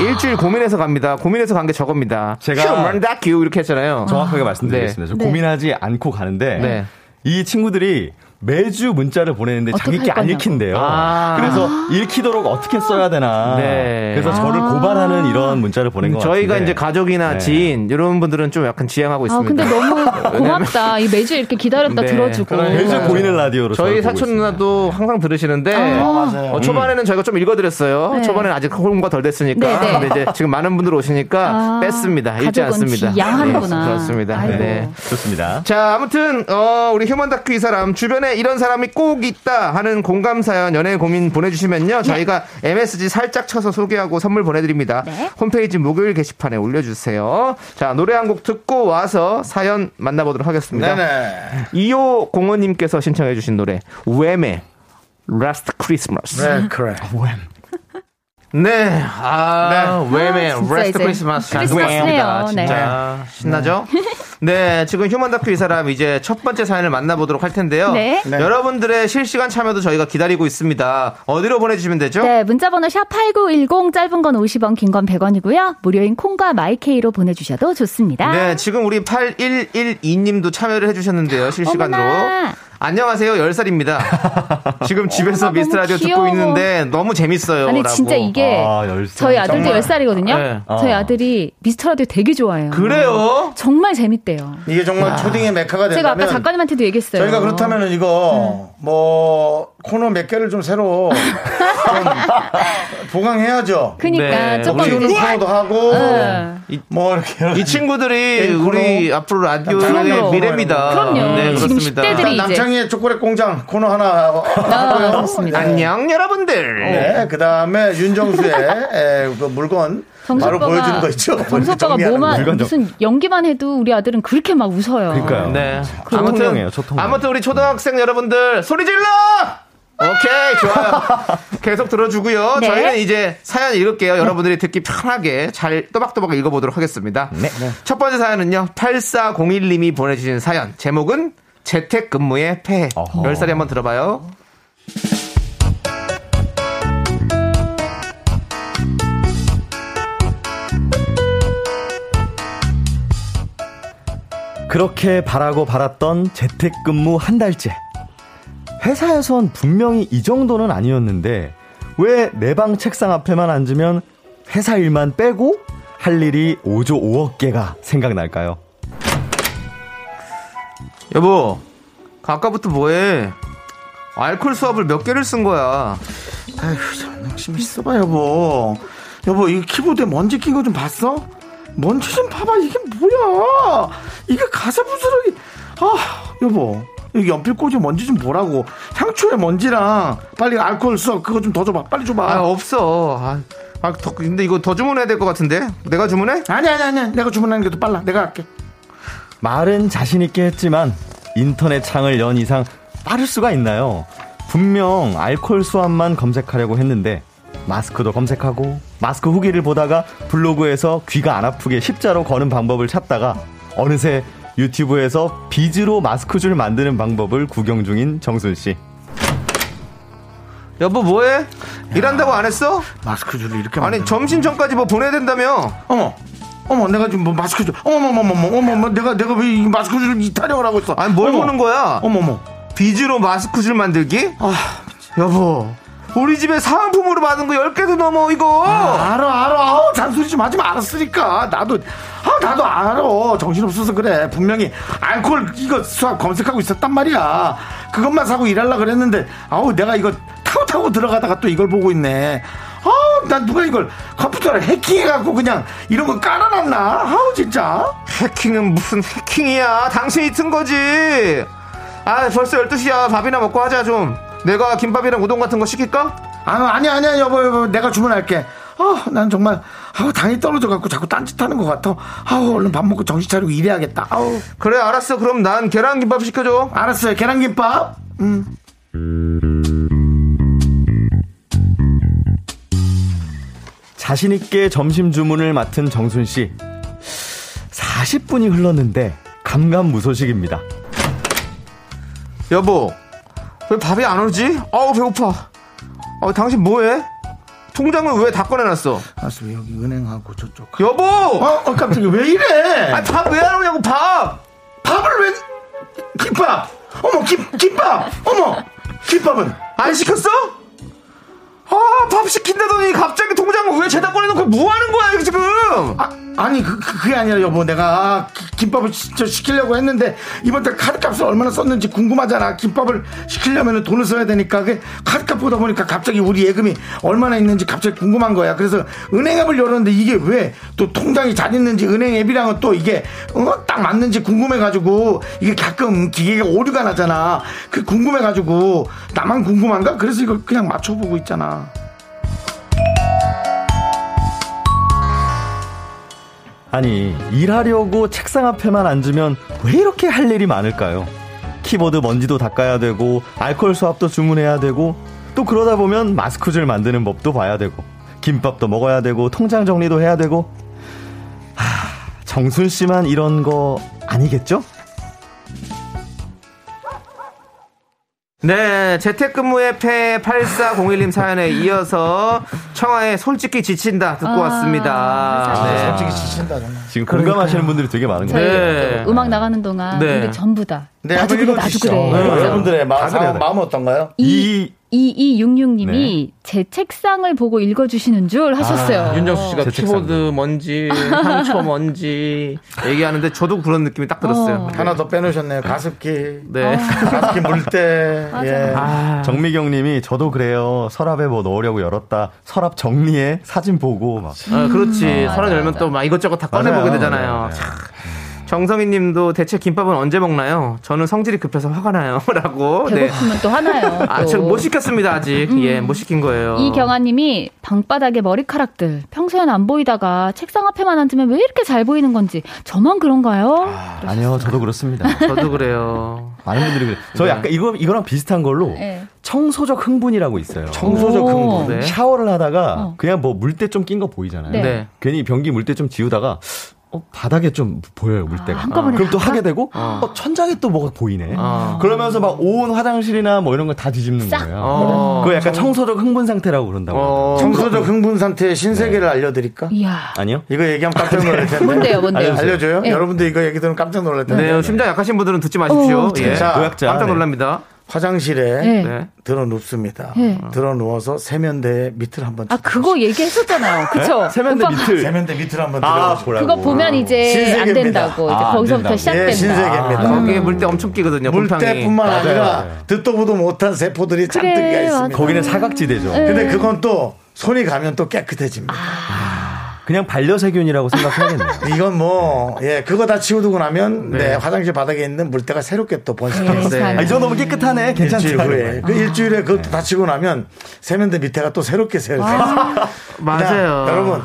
일주일 고민해서 갑니다. 고민해서 간 게 저겁니다. 제가 휴먼 다큐 이렇게 했잖아요. 정확하게 말씀드리겠습니다. 저 네. 고민하지 않고 가는데 네. 이 친구들이 매주 문자를 보내는데 자기 게 안. 읽힌대요. 아. 그래서 읽히도록 어떻게 써야 되나. 네. 그래서 저를 고발하는 이런 문자를 보낸 것 같은데. 저희가 이제 가족이나 네. 지인 이런 분들은 좀 약간 지향하고 아 있습니다. 근데 너무 고맙다. 이 매주 이렇게 기다렸다 [LAUGHS] 네. 들어주고. 매주 보이는 라디오로 저희 사촌 있습니다. 누나도 항상 들으시는데 맞아요. 어, 초반에는 저희가 좀 읽어드렸어요. 네. 초반에는 아직 홍보가 덜 됐으니까. 네, 네. 근데 이제 지금 많은 분들 오시니까 아, 뺐습니다. 읽지 않습니다. 양하는구나. 네, 그렇습니다. 아이고. 네. 좋습니다. 자, 아무튼 어, 우리 휴먼 다큐 이 사람 주변에 이런 사람이 꼭 있다 하는 공감 사연 연애 고민 보내주시면요 저희가 MSG 살짝 쳐서 소개하고 선물 보내드립니다. 네. 홈페이지 목요일 게시판에 올려주세요. 자 노래 한 곡 듣고 와서 사연 만나보도록 하겠습니다. 네네. 2호 공원님께서 신청해주신 노래 웸의 Last Christmas. 네, 그래. 네, 아, 웨메, 진짜 Last Christmas 잘 크리스마스네요. 듣겠습니다. 네. 진짜 신나죠? 네, 지금 휴먼 다큐 이 사람 이제 첫 번째 사연을 만나보도록 할 텐데요. 네. 네. 여러분들의 실시간 참여도 저희가 기다리고 있습니다. 어디로 보내주시면 되죠? 네, 문자번호 샵8910 짧은 건 50원, 긴 건 100원이고요. 무료인 콩과 마이케이로 보내주셔도 좋습니다. 네, 지금 우리 8112님도 참여를 해주셨는데요. 실시간으로. 어머나. 안녕하세요. 10살입니다. 지금 집에서 어머나, 미스터 라디오 듣고. 있는데 너무 재밌어요. 아니 라고. 진짜 이게 아. 저희 아들도 정말. 10살이거든요. 네. 저희 어. 아들이 미스터 라디오 되게 좋아해요. 그래요? 정말 재밌대요. 이게 정말 초딩의 메카가 된다면 제가 아까 작가님한테도 얘기했어요. 저희가 그렇다면은 이거 뭐 코너 몇 개를 좀 새로 좀 보강해야죠. 그니까 네. 조금 우리 우리 코너도 하고 네. 뭐 이렇게 이 친구들이 게임 우리 코너. 앞으로 라디오의 그럼요. 미래입니다. 그럼요. 네, 지금 그렇습니다. 10대들이 이제- 남창희의 초콜릿 공장 코너 하나 아, 하고요. 좋습니다. 안녕 여러분들. 네, 그 다음에 윤정수의 에, 그 물건 바로 오빠가- 보여주는 거 있죠. 정수 오빠가 정리하는 뭐만 거. 무슨 연기만 해도 우리 아들은 그렇게 막 웃어요. 그러니까요. 네. 초통령이에요, 초통령. 아무튼 우리 초등학생 여러분들 소리 질러! 오케이, 좋아요. 계속 들어주고요. 네. 저희는 이제 사연 읽을게요. 여러분들이 듣기 편하게 잘 또박또박 읽어보도록 하겠습니다. 네. 첫 번째 사연은요, 8401님이 보내주신 사연. 제목은 재택근무의 폐해. 어허. 10살이 한번 들어봐요. 그렇게 바라고 바랐던 재택근무 한 달째. 회사에선 분명히 이 정도는 아니었는데 왜 내 방 책상 앞에만 앉으면 회사 일만 빼고 할 일이 5조 5억 개가 생각날까요? 여보, 아까부터 뭐해? 알콜 수압을 몇 개를 쓴 거야? 아휴, 참, 좀 있어봐, 여보. 여보, 이 키보드에 먼지 낀 거 좀 봤어? 먼지 좀 봐봐, 이게 뭐야? 이게 가세 부스러기. 아, 여보. 여기 연필 꽂이 먼지 좀 보라고. 향초에 먼지랑 빨리 알코올 써. 그거 좀 더 줘봐. 빨리 줘봐. 아, 없어. 아, 아, 더, 근데 이거 더 주문해야 될 것 같은데? 내가 주문해? 아니, 아니, 아니. 내가 주문하는 게 더 빨라. 내가 할게. 말은 자신있게 했지만 인터넷 창을 연 이상 빠를 수가 있나요? 분명 알콜 수압만 검색하려고 했는데 마스크도 검색하고 마스크 후기를 보다가 블로그에서 귀가 안 아프게 십자로 거는 방법을 찾다가 어느새 유튜브에서 비즈로 마스크줄 만드는 방법을 구경 중인 정순 씨. 여보, 뭐해? 일한다고 안 했어? 마스크 줄을 이렇게 아니, 만드는 점심 전까지 뭐 보내야 된다며? 어머. 어머, 내가 지금 뭐 마스크 줄. 어머머머머머. 어머머. 내가, 내가 왜이 마스크 줄을 이 타령을 하고 있어. 아니, 뭘 어머. 보는 거야? 어머머. 비즈로 마스크줄 만들기? 아, 여보, 우리 집에 사은품으로 받은 거 10개도 넘어, 이거! 아, 알아, 알아. 아우, 잔소리 좀 하지 마. 알았으니까. 나도, 아, 나도 알아. 정신없어서 그래. 분명히 알코올 이거 수압 검색하고 있었단 말이야. 그것만 사고 일하려 그랬는데, 아우, 내가 이거 타고 타고 들어가다가 또 이걸 보고 있네. 아우, 난 누가 이걸 컴퓨터를 해킹해갖고 그냥 이런 거 깔아놨나? 아우, 진짜. 해킹은 무슨 해킹이야? 당신이 튼 거지! 아, 벌써 12시야. 밥이나 먹고 하자, 좀. 내가 김밥이랑 우동 같은 거 시킬까? 아, 아니야, 아니야, 여보, 여보. 내가 주문할게. 아, 난 정말, 아우, 당이 떨어져 갖고 자꾸 딴짓하는 것 같아. 아우, 얼른 밥 먹고 정신 차리고 일해야겠다. 아우. 그래, 알았어. 그럼 난 계란김밥 시켜줘. 알았어요. 계란김밥. 음. 자신 있게 점심 주문을 맡은 정순 씨. 40분이 흘렀는데 감감무소식입니다. 여보, 왜 밥이 안 오지? 어우, 배고파. 어, 당신 뭐해? 통장을 왜 다 꺼내놨어? 알았어, 여기 은행하고 저쪽. 여보! 어, 어 깜짝이야. 왜 이래? 아니, 밥왜 안 오냐고, 밥! 밥을 왜, 김밥! 어머, 김, 김밥! 어머! 김밥은? 안 시켰어? 아, 밥 시킨다더니 갑자기 통장을 왜 죄다 꺼내놓고 뭐 하는 거야, 이거 지금? 아, 아니, 그, 그, 그게 아니라 여보. 내가 기- 김밥을 시, 저 시키려고 했는데, 이번 달 카드값을 얼마나 썼는지 궁금하잖아. 김밥을 시키려면 돈을 써야 되니까. 그 카드값 보다 보니까 갑자기 우리 예금이 얼마나 있는지 갑자기 궁금한 거야. 그래서 은행 앱을 열었는데 이게 왜 또 통장이 잘 있는지 은행 앱이랑은 또 이게, 어, 딱 맞는지 궁금해가지고, 이게 가끔 기계가 오류가 나잖아. 그 궁금해가지고, 나만 궁금한가? 그래서 이걸 그냥 맞춰보고 있잖아. 아니, 일하려고 책상 앞에만 앉으면 왜 이렇게 할 일이 많을까요? 키보드 먼지도 닦아야 되고, 알코올 수압도 주문해야 되고, 또 그러다 보면 마스크줄 만드는 법도 봐야 되고, 김밥도 먹어야 되고 통장 정리도 해야 되고 하, 정순 씨만 이런 거 아니겠죠? 네, 재택근무의 패 8401님 사연에 이어서 청하의 솔직히 지친다 듣고 아, 왔습니다. 네. 솔직히 지친다 정말. 지금 공감하시는 분들이 되게 많은 거예요. 네. 또 음악 나가는 동안 네. 우리 전부 다 네, 나도 그래 나도. 그래. 네, 여러분들의 마음, 상황, 돼. 마음은 어떤가요? 이 2266님이 제 책상을 보고 읽어주시는 줄 하셨어요. 윤정수 씨가 제 책상. 키보드 먼지, 향초 [LAUGHS] 먼지 얘기하는데 저도 그런 느낌이 딱 들었어요. 어. 하나 더 빼놓으셨네요. 가습기. 네. 가습기 물때. [LAUGHS] 예. 아, 정미경 님이 저도 그래요. 서랍에 뭐 넣으려고 열었다. 서랍 정리해. 사진 보고 막. 아, 그렇지. 음, 서른 열면 또 막 이것저것 다 꺼내보게 맞아요. 되잖아요. 네, 네. 참. 정성희 님도 대체 김밥은 언제 먹나요? 저는 성질이 급해서 화가 나요. [LAUGHS] 라고. 네. 배고프면 또 하나요. [LAUGHS] 아, 또. 저못 시켰습니다, 아직. 예, 못 시킨 거예요. 이경아 님이 방바닥에 머리카락들 평소엔 안 보이다가 책상 앞에만 앉으면 왜 이렇게 잘 보이는 건지 저만 그런가요? 아 니요, 저도 그렇습니다. [LAUGHS] 저도 그래요. 많은 분들이 그래요. 저 네. 약간 이거 이거랑 비슷한 걸로 네. 청소적 흥분이라고 있어요. 청소적 오. 흥분. 네. 샤워를 하다가 어. 그냥 뭐 물때 좀 낀 거 보이잖아요. 네. 네. 괜히 변기 물때 좀 지우다가 어, 바닥에 좀 보여요 물때가. 아, 한꺼번에 그럼 또 다? 하게 되고 어. 어, 천장에 또 뭐가 보이네. 어. 그러면서 막 온 화장실이나 뭐 이런 거 다 뒤집는 싹. 거예요. 어. 그거 약간 청소적 흥분 상태라고 그런다고. 어. 청소적 흥분 상태의 신세계를 알려드릴까? 이야. 아니요? 이거 얘기하면 깜짝 놀랄 텐데. 뭔데요, 뭔데요? 알려줘요? 네. 여러분들 이거 얘기 들으면 깜짝 놀랄 텐데. 네, 심장 약하신 분들은 듣지 마십시오. 어, 예. 자, 노약자. 깜짝 네. 놀랍니다. 화장실에 네. 네. 들어 눕습니다. 네. 들어 누워서 세면대 밑을 한번 아 그거 얘기했었잖아요. 그쵸? 세면대 오빠, 밑을. 세면대 밑을 한번 아, 들어. 보라고. 그거 보면 이제 안 신세계입니다. 된다고 이제 아, 안 거기서부터 된다고. 시작된다. 예, 신세계입니다. 거기에 물때 엄청 끼거든요. 물때뿐만 아니라 맞아요. 듣도 보도 못한 세포들이 그래, 짱뜨기가 맞아. 있습니다. 거기는 사각지대죠. 근데 그건 또 손이 가면 또 깨끗해집니다. 그냥 반려세균이라고 생각해야겠네요. [LAUGHS] 이건 뭐, 예, 그거 다 치우두고 나면, 네, 네. 화장실 바닥에 있는 물때가 새롭게 또 번식해요. 네. 아, 이 정도면 깨끗하네. 괜찮지. 일주일 후에. 그 일주일에 그것도 다 치고 나면 세면대 밑에가 또 새롭게 새롭게. [LAUGHS] 맞아요. 여러분,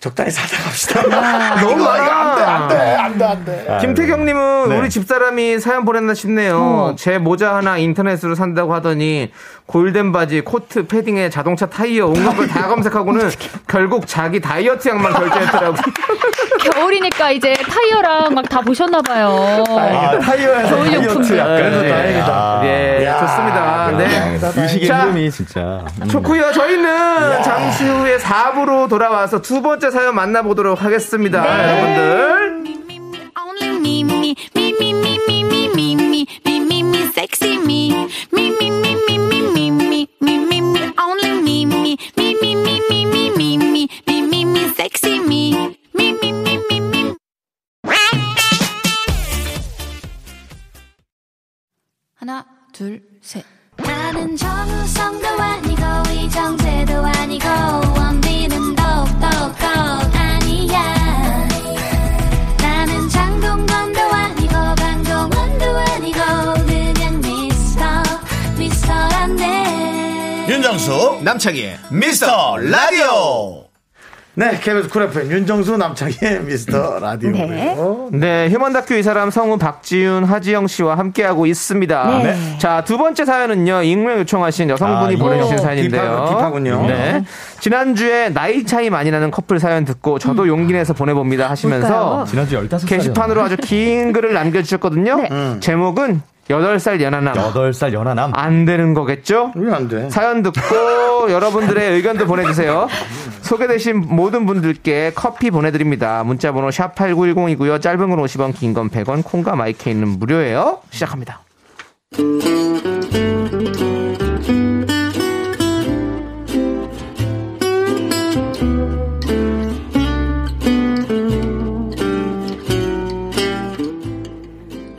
적당히 살다 갑시다. [LAUGHS] 너무 이거, 이거 안 돼, 많아. 안 돼, 안 돼, 안 돼. 김태경님은 네. 우리 집사람이 사연 보냈나 싶네요. 어. 제 모자 하나 인터넷으로 산다고 하더니 골덴 바지, 코트, 패딩에 자동차 타이어 온갖 걸 다 [LAUGHS] 검색하고는 결국 자기 다이어트 약만 결제했더라고. [LAUGHS] 겨울이니까 이제 타이어랑 막 다 보셨나 봐요. 아, 타이어에서. 다이어트 약간. 그래도 네. 다행이다. 아, 예, 야, 좋습니다. 네. 자. 흐름이 진짜. 좋고요. 저희는 잠시 후에 4부로 돌아와서 두 번째 사연 만나보도록 하겠습니다. 여러분들. 네, KBS 쿨 FM 윤정수 남창의 [LAUGHS] 미스터 라디오고요. 네, 휴먼 다큐 이 사람 성우 박지윤, 하지영 씨와 함께하고 있습니다. 네. 자, 두 번째 사연은요, 익명 요청하신 여성분이 아, 이거 보내주신 사연인데요. 딥하- 딥하군요. 네. 지난주에 나이 차이 많이 나는 커플 사연 듣고 저도 용기 내서 보내봅니다 하시면서? 지난주 15살. 게시판으로 아주 긴 글을 남겨주셨거든요. 네. 음. 제목은 8살 연하남. 8살 연하남. 안 되는 거겠죠? 왜 안 돼? 사연 듣고 [LAUGHS] 여러분들의 의견도 보내주세요. 소개되신 모든 분들께 커피 보내드립니다. 문자번호 샵8910이고요. 짧은 건 50원, 긴 건 100원, 콩과 마이케이는 무료예요. 시작합니다.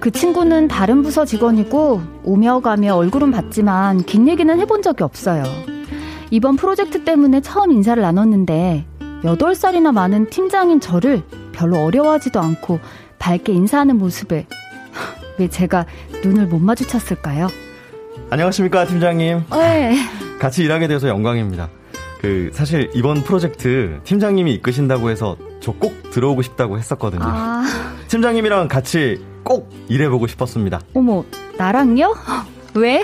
그 친구는 다른 부서 직원이고 오며 가며 얼굴은 봤지만 긴 얘기는 해본 적이 없어요. 이번 프로젝트 때문에 처음 인사를 나눴는데 8살이나 많은 팀장인 저를 별로 어려워하지도 않고 밝게 인사하는 모습에 [LAUGHS] 왜 제가 눈을 못 마주쳤을까요? 안녕하십니까, 팀장님. 네. 같이 일하게 돼서 영광입니다. 그, 사실 이번 프로젝트 팀장님이 이끄신다고 해서 저 꼭 들어오고 싶다고 했었거든요. 아, 팀장님이랑 같이 꼭 일해보고 싶었습니다. 어머, 나랑요? 왜?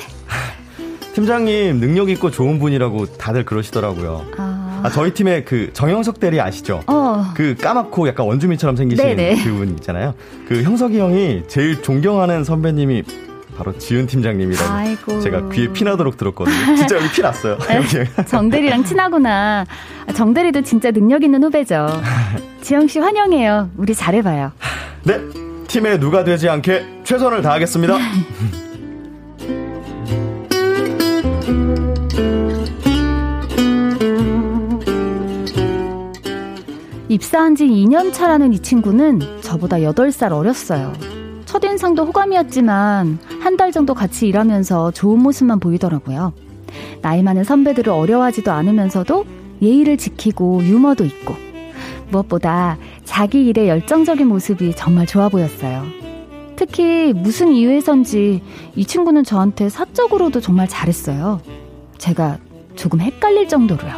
팀장님 능력 있고 좋은 분이라고 다들 그러시더라고요. 아, 아, 저희 팀의 그 정영석 대리 아시죠? 어. 그 까맣고 약간 원주민처럼 생기신 네네. 그분 있잖아요. 그 형석이 형이 제일 존경하는 선배님이 바로 지은 팀장님이라고 아이고. 제가 귀에 피나도록 들었거든요. 진짜 여기 피 났어요. 여기. [LAUGHS] 정대리랑 친하구나. 아, 정대리도 진짜 능력 있는 후배죠. [LAUGHS] 지영 씨 환영해요. 우리 잘해봐요. 네, 팀에 누가 되지 않게 최선을 다하겠습니다. [LAUGHS] 입사한 지 2년 차라는 이 친구는 저보다 8살 어렸어요. 첫인상도 호감이었지만 한 달 정도 같이 일하면서 좋은 모습만 보이더라고요. 나이 많은 선배들을 어려워하지도 않으면서도 예의를 지키고 유머도 있고 무엇보다 자기 일에 열정적인 모습이 정말 좋아 보였어요. 특히 무슨 이유에선지 이 친구는 저한테 사적으로도 정말 잘했어요. 제가 조금 헷갈릴 정도로요.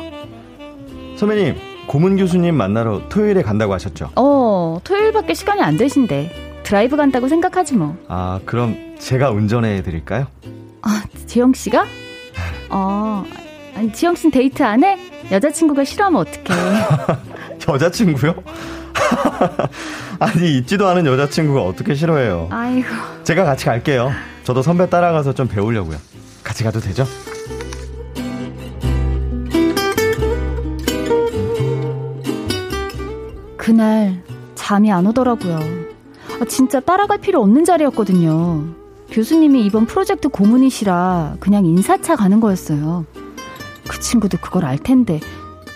선배님, 고문 교수님 만나러 토요일에 간다고 하셨죠? 어, 토요일밖에 시간이 안 되신데 드라이브 간다고 생각하지 뭐. 아, 그럼 제가 운전해 드릴까요? 아, 지영 씨가? 어, 아니 지영 씨는 데이트 안 해? 여자친구가 싫어하면 어떡해. [LAUGHS] 여자친구요? [LAUGHS] 아니, 있지도 않은 여자친구가 어떻게 싫어해요? 아이고. 제가 같이 갈게요. 저도 선배 따라가서 좀 배우려고요. 같이 가도 되죠? 그날 잠이 안 오더라고요. 아, 진짜 따라갈 필요 없는 자리였거든요. 교수님이 이번 프로젝트 고문이시라 그냥 인사차 가는 거였어요. 그 친구도 그걸 알 텐데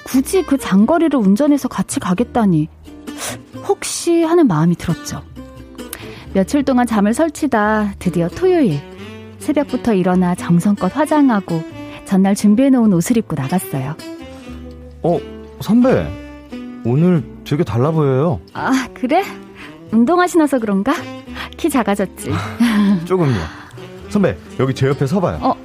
굳이 그 장거리를 운전해서 같이 가겠다니 혹시 하는 마음이 들었죠. 며칠 동안 잠을 설치다 드디어 토요일 새벽부터 일어나 정성껏 화장하고 전날 준비해 놓은 옷을 입고 나갔어요. 어, 선배. 오늘 되게 달라 보여요. 아 그래? 운동하시나서 그런가? 키 작아졌지. [LAUGHS] 조금요. 선배, 여기 제 옆에 서봐요. 어.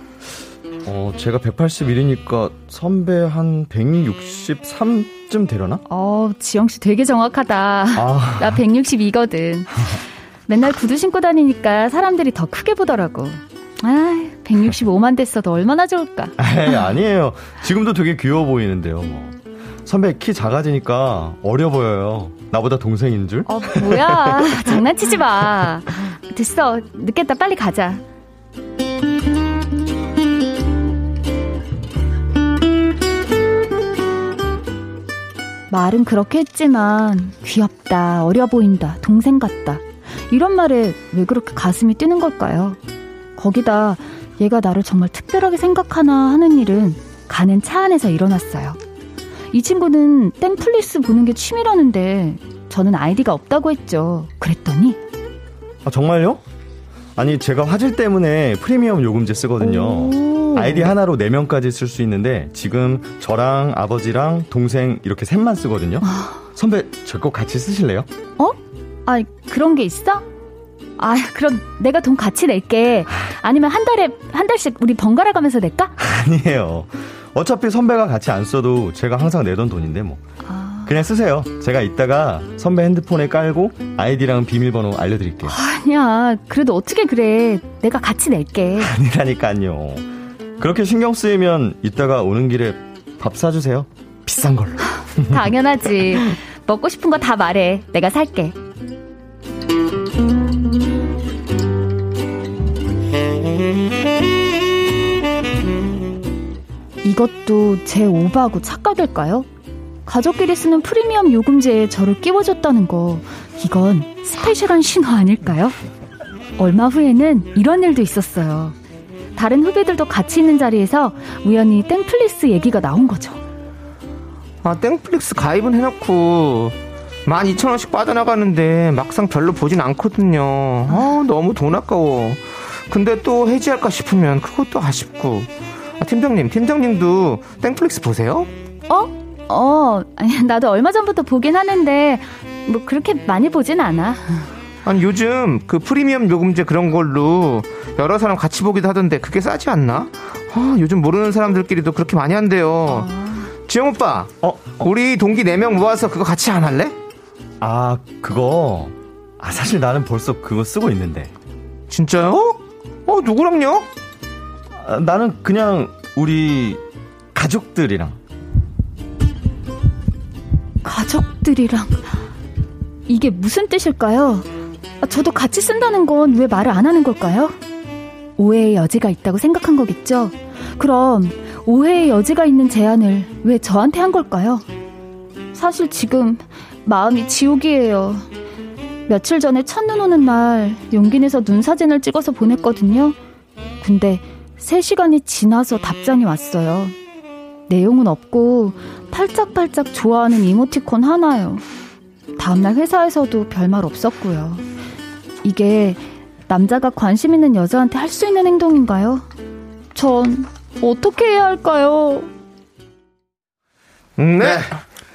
어, 제가 181이니까 선배 한 163쯤 되려나? 어, 지영 씨 되게 정확하다. 아. [LAUGHS] 나 162거든. 맨날 구두 신고 다니니까 사람들이 더 크게 보더라고. 아, 165만 됐어도 얼마나 좋을까. [LAUGHS] 에이, 아니에요. 지금도 되게 귀여워 보이는데요. 뭐. 선배 키 작아지니까 어려 보여요. 나보다 동생인 줄? 어, 뭐야. [LAUGHS] 장난치지 마. 됐어. 늦겠다. 빨리 가자. 말은 그렇게 했지만 귀엽다, 어려 보인다, 동생 같다. 이런 말에 왜 그렇게 가슴이 뛰는 걸까요? 거기다 얘가 나를 정말 특별하게 생각하나 하는 일은 가는 차 안에서 일어났어요. 이 친구는 땡플릭스 보는 게 취미라는데 저는 아이디가 없다고 했죠. 그랬더니 아, 정말요? 아니, 제가 화질 때문에 프리미엄 요금제 쓰거든요. 오. 아이디 하나로 4명까지 쓸 수 있는데 지금 저랑 아버지랑 동생 이렇게 셋만 쓰거든요. 선배, 저 거 같이 쓰실래요? 어? 아, 그런 게 있어? 아, 그럼 내가 돈 같이 낼게. 아니면 한 달에 한 달씩 우리 번갈아 가면서 낼까? 아니에요. 어차피 선배가 같이 안 써도 제가 항상 내던 돈인데 뭐. 그냥 쓰세요. 제가 이따가 선배 핸드폰에 깔고 아이디랑 비밀번호 알려드릴게요. 아니야. 그래도 어떻게 그래. 내가 같이 낼게. 아니라니까요. 그렇게 신경 쓰이면 이따가 오는 길에 밥 사주세요. 비싼 걸로. 당연하지. 먹고 싶은 거 다 말해. 내가 살게. 이것도 제 오바하고 착각일까요? 가족끼리 쓰는 프리미엄 요금제에 저를 끼워줬다는 거, 이건 special한 신호 아닐까요? 얼마 후에는 이런 일도 있었어요. 다른 후배들도 같이 있는 자리에서 우연히 땡플릭스 얘기가 나온 거죠. 아, 땡플릭스 가입은 해놓고 12,000원씩 빠져나가는데 막상 별로 보진 않거든요. 아, 너무 돈 아까워. 근데 또 해지할까 싶으면 그것도 아쉽고. 아, 팀장님, 팀장님도 땡플릭스 보세요? 어? 어, 아니, [LAUGHS] 나도 얼마 전부터 보긴 하는데, 뭐, 그렇게 많이 보진 않아. 아니, 요즘 그 프리미엄 요금제 그런 걸로 여러 사람 같이 보기도 하던데 그게 싸지 않나? 아, 요즘 모르는 사람들끼리도 그렇게 많이 한대요. 지영 오빠, 어, 우리 동기 4명 모아서 그거 같이 안 할래? 아, 그거. 아, 사실 나는 벌써 그거 쓰고 있는데. 진짜요? 어, 누구랑요? 아, 나는 그냥 우리 가족들이랑. 가족들이랑 이게 무슨 뜻일까요? 아, 저도 같이 쓴다는 건 왜 말을 안 하는 걸까요? 오해의 여지가 있다고 생각한 거겠죠? 그럼 오해의 여지가 있는 제안을 왜 저한테 한 걸까요? 사실 지금 마음이 지옥이에요. 며칠 전에 첫눈 오는 날 용기 내서 눈 사진을 찍어서 보냈거든요. 근데 3시간이 지나서 답장이 왔어요. 내용은 없고 팔짝팔짝 좋아하는 이모티콘 하나요. 다음날 회사에서도 별말 없었고요. 이게 남자가 관심 있는 여자한테 할 수 있는 행동인가요? 전 어떻게 해야 할까요? 네.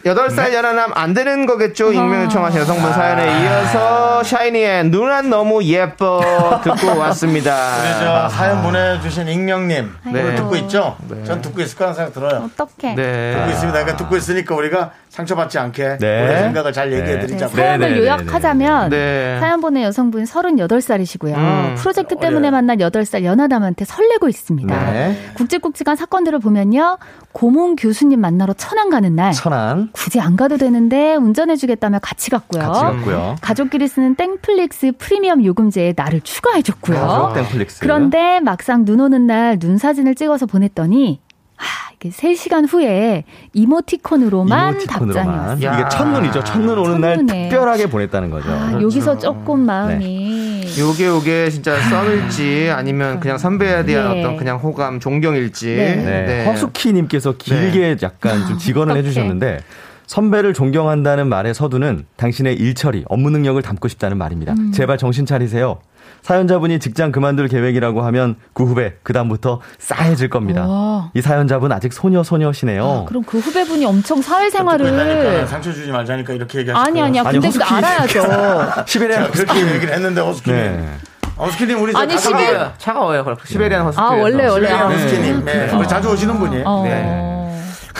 여덟 살 연하남 안 되는 거겠죠? 익명 요청하신 여성분 사연에 이어서 샤이니의 누난 너무 예뻐 듣고 [LAUGHS] 왔습니다. 우리 저 사연 보내주신 익명님 네. 오늘 듣고 있죠? 네. 전 듣고 있을 거라는 생각 들어요. 어떡해. 네. 듣고 있습니다. 그러니까 듣고 있으니까 우리가 상처받지 않게 네. 우리 생각을 잘 얘기해 드리자고. 사연을 네, 네, 네, 요약하자면 네. 사연 보낸 여성분 38살이시고요. 음. 프로젝트 때문에 만난 8살 연하남한테 설레고 있습니다. 네. 굵직굵직한 사건들을 보면요. 고문 교수님 만나러 천안 가는 날 천안 굳이 안 가도 되는데 운전해주겠다며 같이 갔고요. 같이 갔고요. 가족끼리 쓰는 땡플릭스 프리미엄 요금제에 나를 추가해줬고요. 가족 땡플릭스. 그런데 막상 눈 오는 날 눈 사진을 찍어서 보냈더니 아, 이게 3시간 후에 이모티콘으로만, 답장이 이모티콘으로만. 왔어요. 이게 첫눈이죠. 첫눈 오는 날 첫눈에. 특별하게 보냈다는 거죠. 아, 여기서 조금 마음이 요게 요게 진짜 썸일지 아니면 그냥 선배에 대한 네. 어떤 그냥 호감, 존경일지. 네. 네. 허수키님께서 길게 약간 좀 직언을. 해주셨는데 선배를 존경한다는 말의 서두는 당신의 일처리, 업무 능력을 담고 싶다는 말입니다. 음. 제발 정신 차리세요. 사연자분이 직장 그만둘 계획이라고 하면 그 후배 그다음부터 싸해질 겁니다. 와. 이 사연자분 아직 소녀 소녀시네요. 그럼 그 후배분이 엄청 그러니까 사회생활을 상처 주지 말자니까 이렇게 얘기하시고 아니 아니야. 아니, 근데 허스키. 알아야죠. [LAUGHS] 시베리아 그렇게 얘기를 했는데 허스키님 네. 허스키님 우리 저 아니, 자주 시베-. 차가워요. 그럼 시베리안 허스키. 아, 원래, 원래. 시베리안 아. 허스키님 네. 우리 자주 오시는 분이에요 어. 네.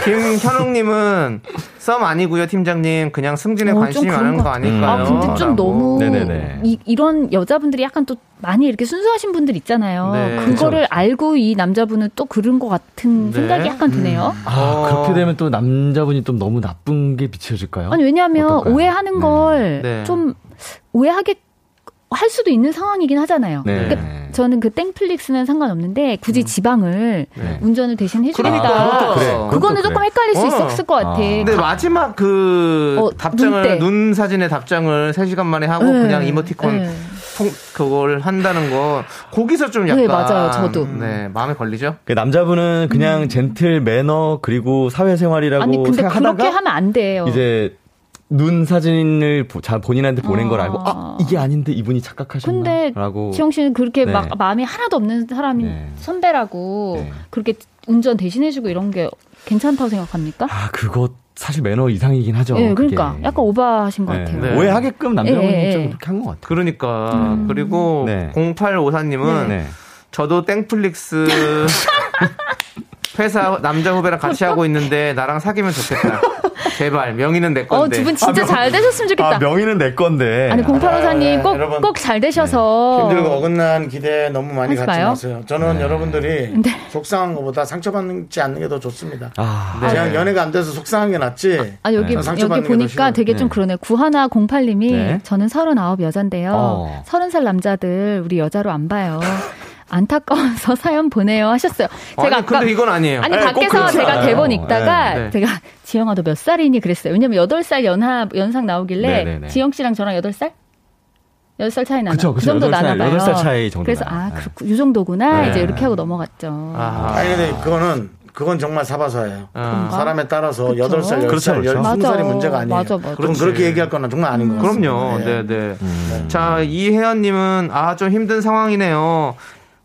김현웅님은 썸 아니고요, 팀장님. 그냥 승진에 어, 좀 관심이 많은 것 거. 아닐까요? 아, 근데 좀 라고. 너무 네네네. 이, 이런 여자분들이 약간 또 많이 이렇게 순수하신 분들 있잖아요. 네. 그거를 알고 이 남자분은 또 그런 것 같은 네. 생각이 약간 드네요. 아, 그렇게 되면 또 남자분이 좀 너무 나쁜 게 비춰질까요? 아니 왜냐하면 어떨까요? 오해하는 네. 걸 네. 좀 오해하게 할 수도 있는 상황이긴 하잖아요. 네. 그러니까 저는 그 땡플릭스는 상관없는데 굳이 지방을 네. 운전을 대신 해주겠다. 그러니까. 그래. 그거는 조금 그래. 헷갈릴 수 어. 있었을 것 같아. 아. 근데 마지막 그 어, 답장을 눈. 사진의 답장을 3 시간 만에 하고 네. 그냥 이모티콘 네. 통, 그걸 한다는 거 거기서 좀 약간 네, 맞아요. 저도. 네, 마음에 걸리죠? 그 남자분은 그냥 젠틀 매너 그리고 사회생활이라고 음. 아니 근데 생각하다가 그렇게 하면 안 돼요. 이제 눈 사진을 보- 자 본인한테 보낸 걸 알고 아. 아 이게 아닌데 이분이 착각하셨나라고 지영 씨는 그렇게 네. 막 마음이 하나도 없는 사람이 네. 선배라고 네. 그렇게 운전 대신해주고 이런 게 괜찮다고 생각합니까? 아 그거 사실 매너 이상이긴 하죠. 네, 그게. 그러니까 약간 오버하신 것 네. 같아요. 네. 오해하게끔 남자분이 예, 예, 좀 예. 그렇게 한 것 같아요. 그러니까 음. 그리고 네. 0854님은 네. 저도 땡플릭스 [LAUGHS] 회사 남자 후배랑 같이 하고 있는데 나랑 사귀면 좋겠다. 제발 명의는 내 어, 건데. 두분 진짜 잘 되셨으면 좋겠다. 아 명의는 내 건데. 아니, 0854님 네, 꼭, 여러분. 꼭잘 되셔서. 힘들고 어긋난 기대 너무 많이 갖지. 마세요. 저는 네. 여러분들이 네. 속상한 것보다 상처받지 않는 게 더 좋습니다. 아, 그냥 연애가 안 돼서 속상한 게 낫지. 아, 여기, 네. 여기 더 보니까. 되게 좀 네. 그러네. 구하나 08님이 네. 저는 39 여잔데요. 어. 30살 남자들 우리 여자로 안 봐요. 안타까워서 [LAUGHS] 사연 보내요 하셨어요. 제가 아니, 근데 이건 아니에요. 아니 네, 꼭 밖에서 제가 않아요. 대본 읽다가 네, 네. 제가 지영아 너 몇 살이니 그랬어요. 왜냐면 8살 연하 연상 나오길래 네, 네, 네. 지영 씨랑 저랑 8살? 8살 차이 나나? 그쵸, 그 그쵸. 정도 여덟 살, 나나 봐요. 여덟 살 차이 정도 그래서 나요. 아, 네. 그렇고 이 정도구나. 네. 이제 이렇게 하고 넘어갔죠. 아, 아니 근데 그거는 그건 정말 사바사예요. 아. 사람에 따라서 그쵸. 8살, 10살, 그렇죠, 그렇죠. 20살이 맞아. 문제가 아니에요. 맞아, 맞아. 그럼. 그렇게 얘기할 거는 정말 아닌 것 같습니다. 그럼요. 네. 네, 네. 음. 자, 이혜연님은 아 좀 힘든 상황이네요.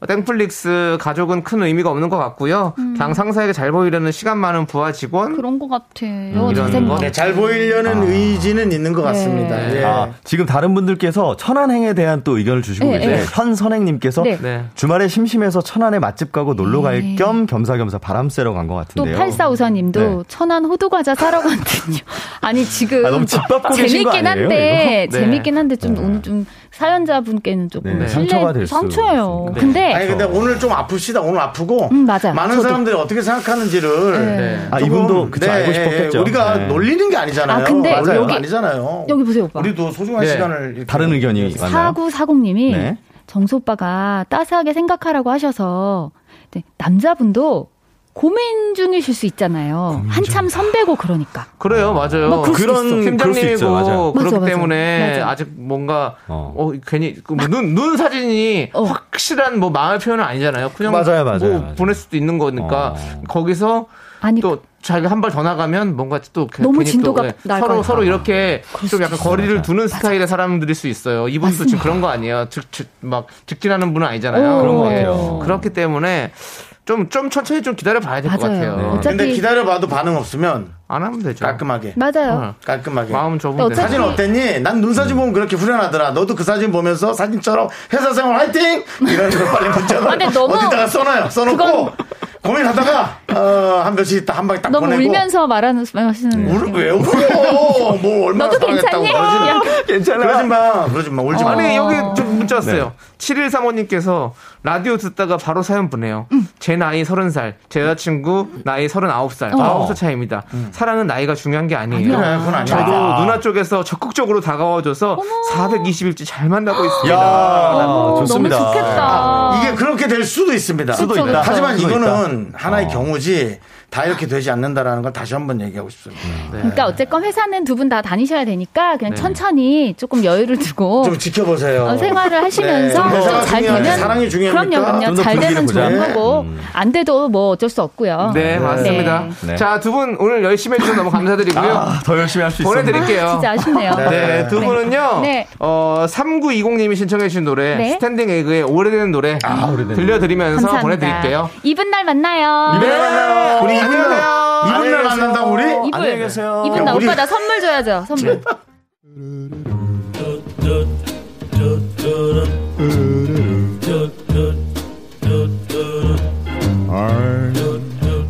땡플릭스 가족은 큰 의미가 없는 것 같고요. 그냥 상사에게 잘 보이려는 시간 많은 부하 직원. 음. 그런 것 같아요. 이런 제 생각. 거? 네, 잘 보이려는 의지는 있는 것 같습니다. 네. 예. 아, 지금 다른 분들께서 천안행에 대한 또 의견을 주시고 네, 계세요. 네. 현선행님께서 네. 네. 주말에 심심해서 천안에 맛집 가고 놀러 갈 네. 겸 겸사겸사 바람 쐬러 간것또 같은데요. 8454님도 네. 천안 호두과자 사러 갔거든요. [LAUGHS] 아니 지금 아, 너무 거 재밌긴 아니에요, 한데? 네. 재밌긴 한데 좀 네. 오늘 좀 사연자분께는 조금 네, 실례 상처가 될 수 상처예요. 있습니다. 근데 아니 근데 오늘 좀 아프시다. 오늘 아프고 음, 맞아요. 많은 저도. 사람들이 어떻게 생각하는지를 네. 아, 조금, 이분도 그쵸, 알고 싶었겠죠. 우리가 네. 놀리는 게 아니잖아요. 아, 근데 맞아요. 여기- 아니잖아요. 여기 보세요, 오빠. 우리도 소중한 네. 시간을 다른 의견이 많나요? 사구 사공님이 네. 정수 오빠가 따스하게 생각하라고 하셔서 네, 남자분도 고민 중이실 수 있잖아요. 한참 선배고 그러니까. 그래요, 맞아요. 뭐 그런- 있어. 그럴 수 있죠, 맞아요. 팀장님이고 그렇기 맞아, 맞아. 때문에 맞아. 아직 뭔가 어. 어, 괜히 그뭐 눈, 눈 사진이 어. 확실한 뭐 마음의 표현은 아니잖아요. 그냥 맞아요, 맞아요, 뭐 맞아요. 보낼 수도 있는 거니까 어. 거기서 아니 또 자기 가 한 발 더 나가면 뭔가 또 그- 너무 괜히 진도가 또, 예, 날 서로. 서로 이렇게 좀 약간 거리를 두는 스타일의 사람들일 수 있어요. 이분도 지금 맞습니다. 그런 거 아니에요. 즉, 즉, 막 직진하는 분은 아니잖아요. 오. 그런 것 같아요. 그렇기 때문에 좀, 좀 천천히 좀 기다려 봐야 될 것 맞아요. 같아요. 네. 어차피- 근데 기다려 봐도 반응 없으면 안 하면 되죠. 깔끔하게. 맞아요. 어. 깔끔하게. 마음 되죠. 사진 어땠니? 난 눈 사진 보면 그렇게 후련하더라. 너도 그 사진 보면서 사진처럼 회사 생활 화이팅! 이런 걸 빨리 문자로 아, 어디다가 써놔요. 써놓고 그건- 고민하다가 어, 한 며칠 있다 한 방에 딱 너무 보내고 울면서 말하는 말하시는 울, 왜 울어? 뭐 얼마나 너도 사랑했다고 괜찮니? 괜찮아. 그러지 마. 그러지 마. 울지 마. 아니 여기 좀 네. 문자 왔어요. 7135님께서 라디오 듣다가 바로 사연 보내요. 음. 제 나이 30살, 제 여자친구 나이 39살, 어. 9살 차이입니다. 사랑은 나이가 중요한 게 아니에요. 그래, 그건 아니야. 저도 누나 쪽에서 적극적으로 다가와줘서 420일째 잘 만나고 있습니다. 야, 어머, 좋습니다. 너무 좋겠다. 이게 그렇게 될 수도 있습니다. 수도 있다. 하지만 수도 이거는 있다. 하나의 어. 경우지 다 이렇게 되지 않는다라는 걸 다시 한번 얘기하고 싶습니다. 그러니까 어쨌건 회사는 두 분 다 다니셔야 되니까 그냥 네. 천천히 조금 여유를 두고 [LAUGHS] 좀 지켜보세요. 어, 생활을 하시면서 네. 좀 회사가 잘 중요하지. 되면 사랑이 중요합니까? 그럼요, 그럼요. 잘 되면 보자. 좋은 네. 거고 음. 안 돼도 뭐 어쩔 수 없고요. 네, 맞습니다. 네. 자, 두 분 오늘 열심히 해주셔서 너무 감사드리고요. 아, 더 열심히 할 수 있어. 보내드릴게요. 아, 진짜 아쉽네요. 네, 두 분은요. 네. 어, 3920님이 신청해주신 노래, 네. 스탠딩 에그의 오래된 노래 오래된 들려드리면서 감사합니다. 보내드릴게요. 이분 날 만나요. 네, 만나요. 우리 이분 날, 안녕하세요. 이분 날 만난다고 우리? 이분, 안녕히 계세요. 이분 나 오빠 나 선물 줘야죠. 선물.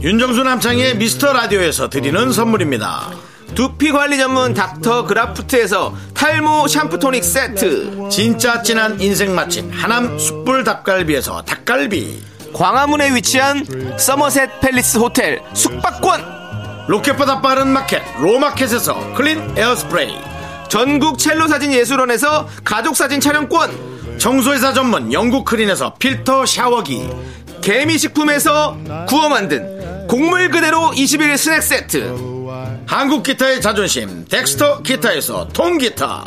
윤정수 남창의 미스터 라디오에서 드리는 선물입니다. 두피 관리 전문 닥터 그라프트에서 탈모 샴푸 토닉 세트. 진짜 진한 인생 맛집 하남 숯불 닭갈비에서 닭갈비 광화문에 위치한 서머셋 팰리스 호텔 숙박권. 로켓보다 빠른 마켓 로마켓에서 클린 에어스프레이 전국 첼로 사진 예술원에서 가족 사진 촬영권. 청소회사 전문 영국 크린에서 필터 샤워기 개미식품에서 구워 만든 곡물 그대로 21 스낵 세트. 한국 기타의 자존심 덱스터 기타에서 통기타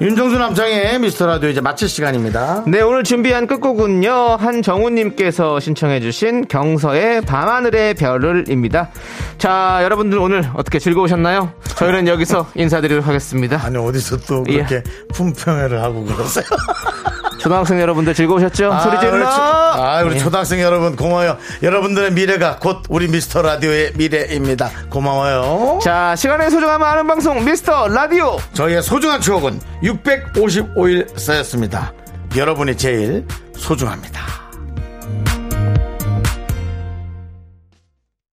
윤정수 남창의 미스터 라디오 이제 마칠 시간입니다 네, 오늘 준비한 끝곡은요, 한정우님께서 신청해주신 경서의 밤하늘의 별을입니다. 자, 여러분들 오늘 어떻게 즐거우셨나요? 저희는 여기서 인사드리도록 하겠습니다. 아니 어디서 또 예. 그렇게 품평회를 하고 그러세요 [LAUGHS] 초등학생 여러분들 즐거우셨죠? 소리 아, 우리, 질러! 초, 아, 우리 예. 초등학생 여러분 고마워요 여러분들의 미래가 곧 우리 미스터 라디오의 미래입니다 고마워요 자, 시간의 소중함을 아는 방송, 미스터 라디오! 저희의 소중한 추억은 655일 쌓였습니다 여러분이 제일 소중합니다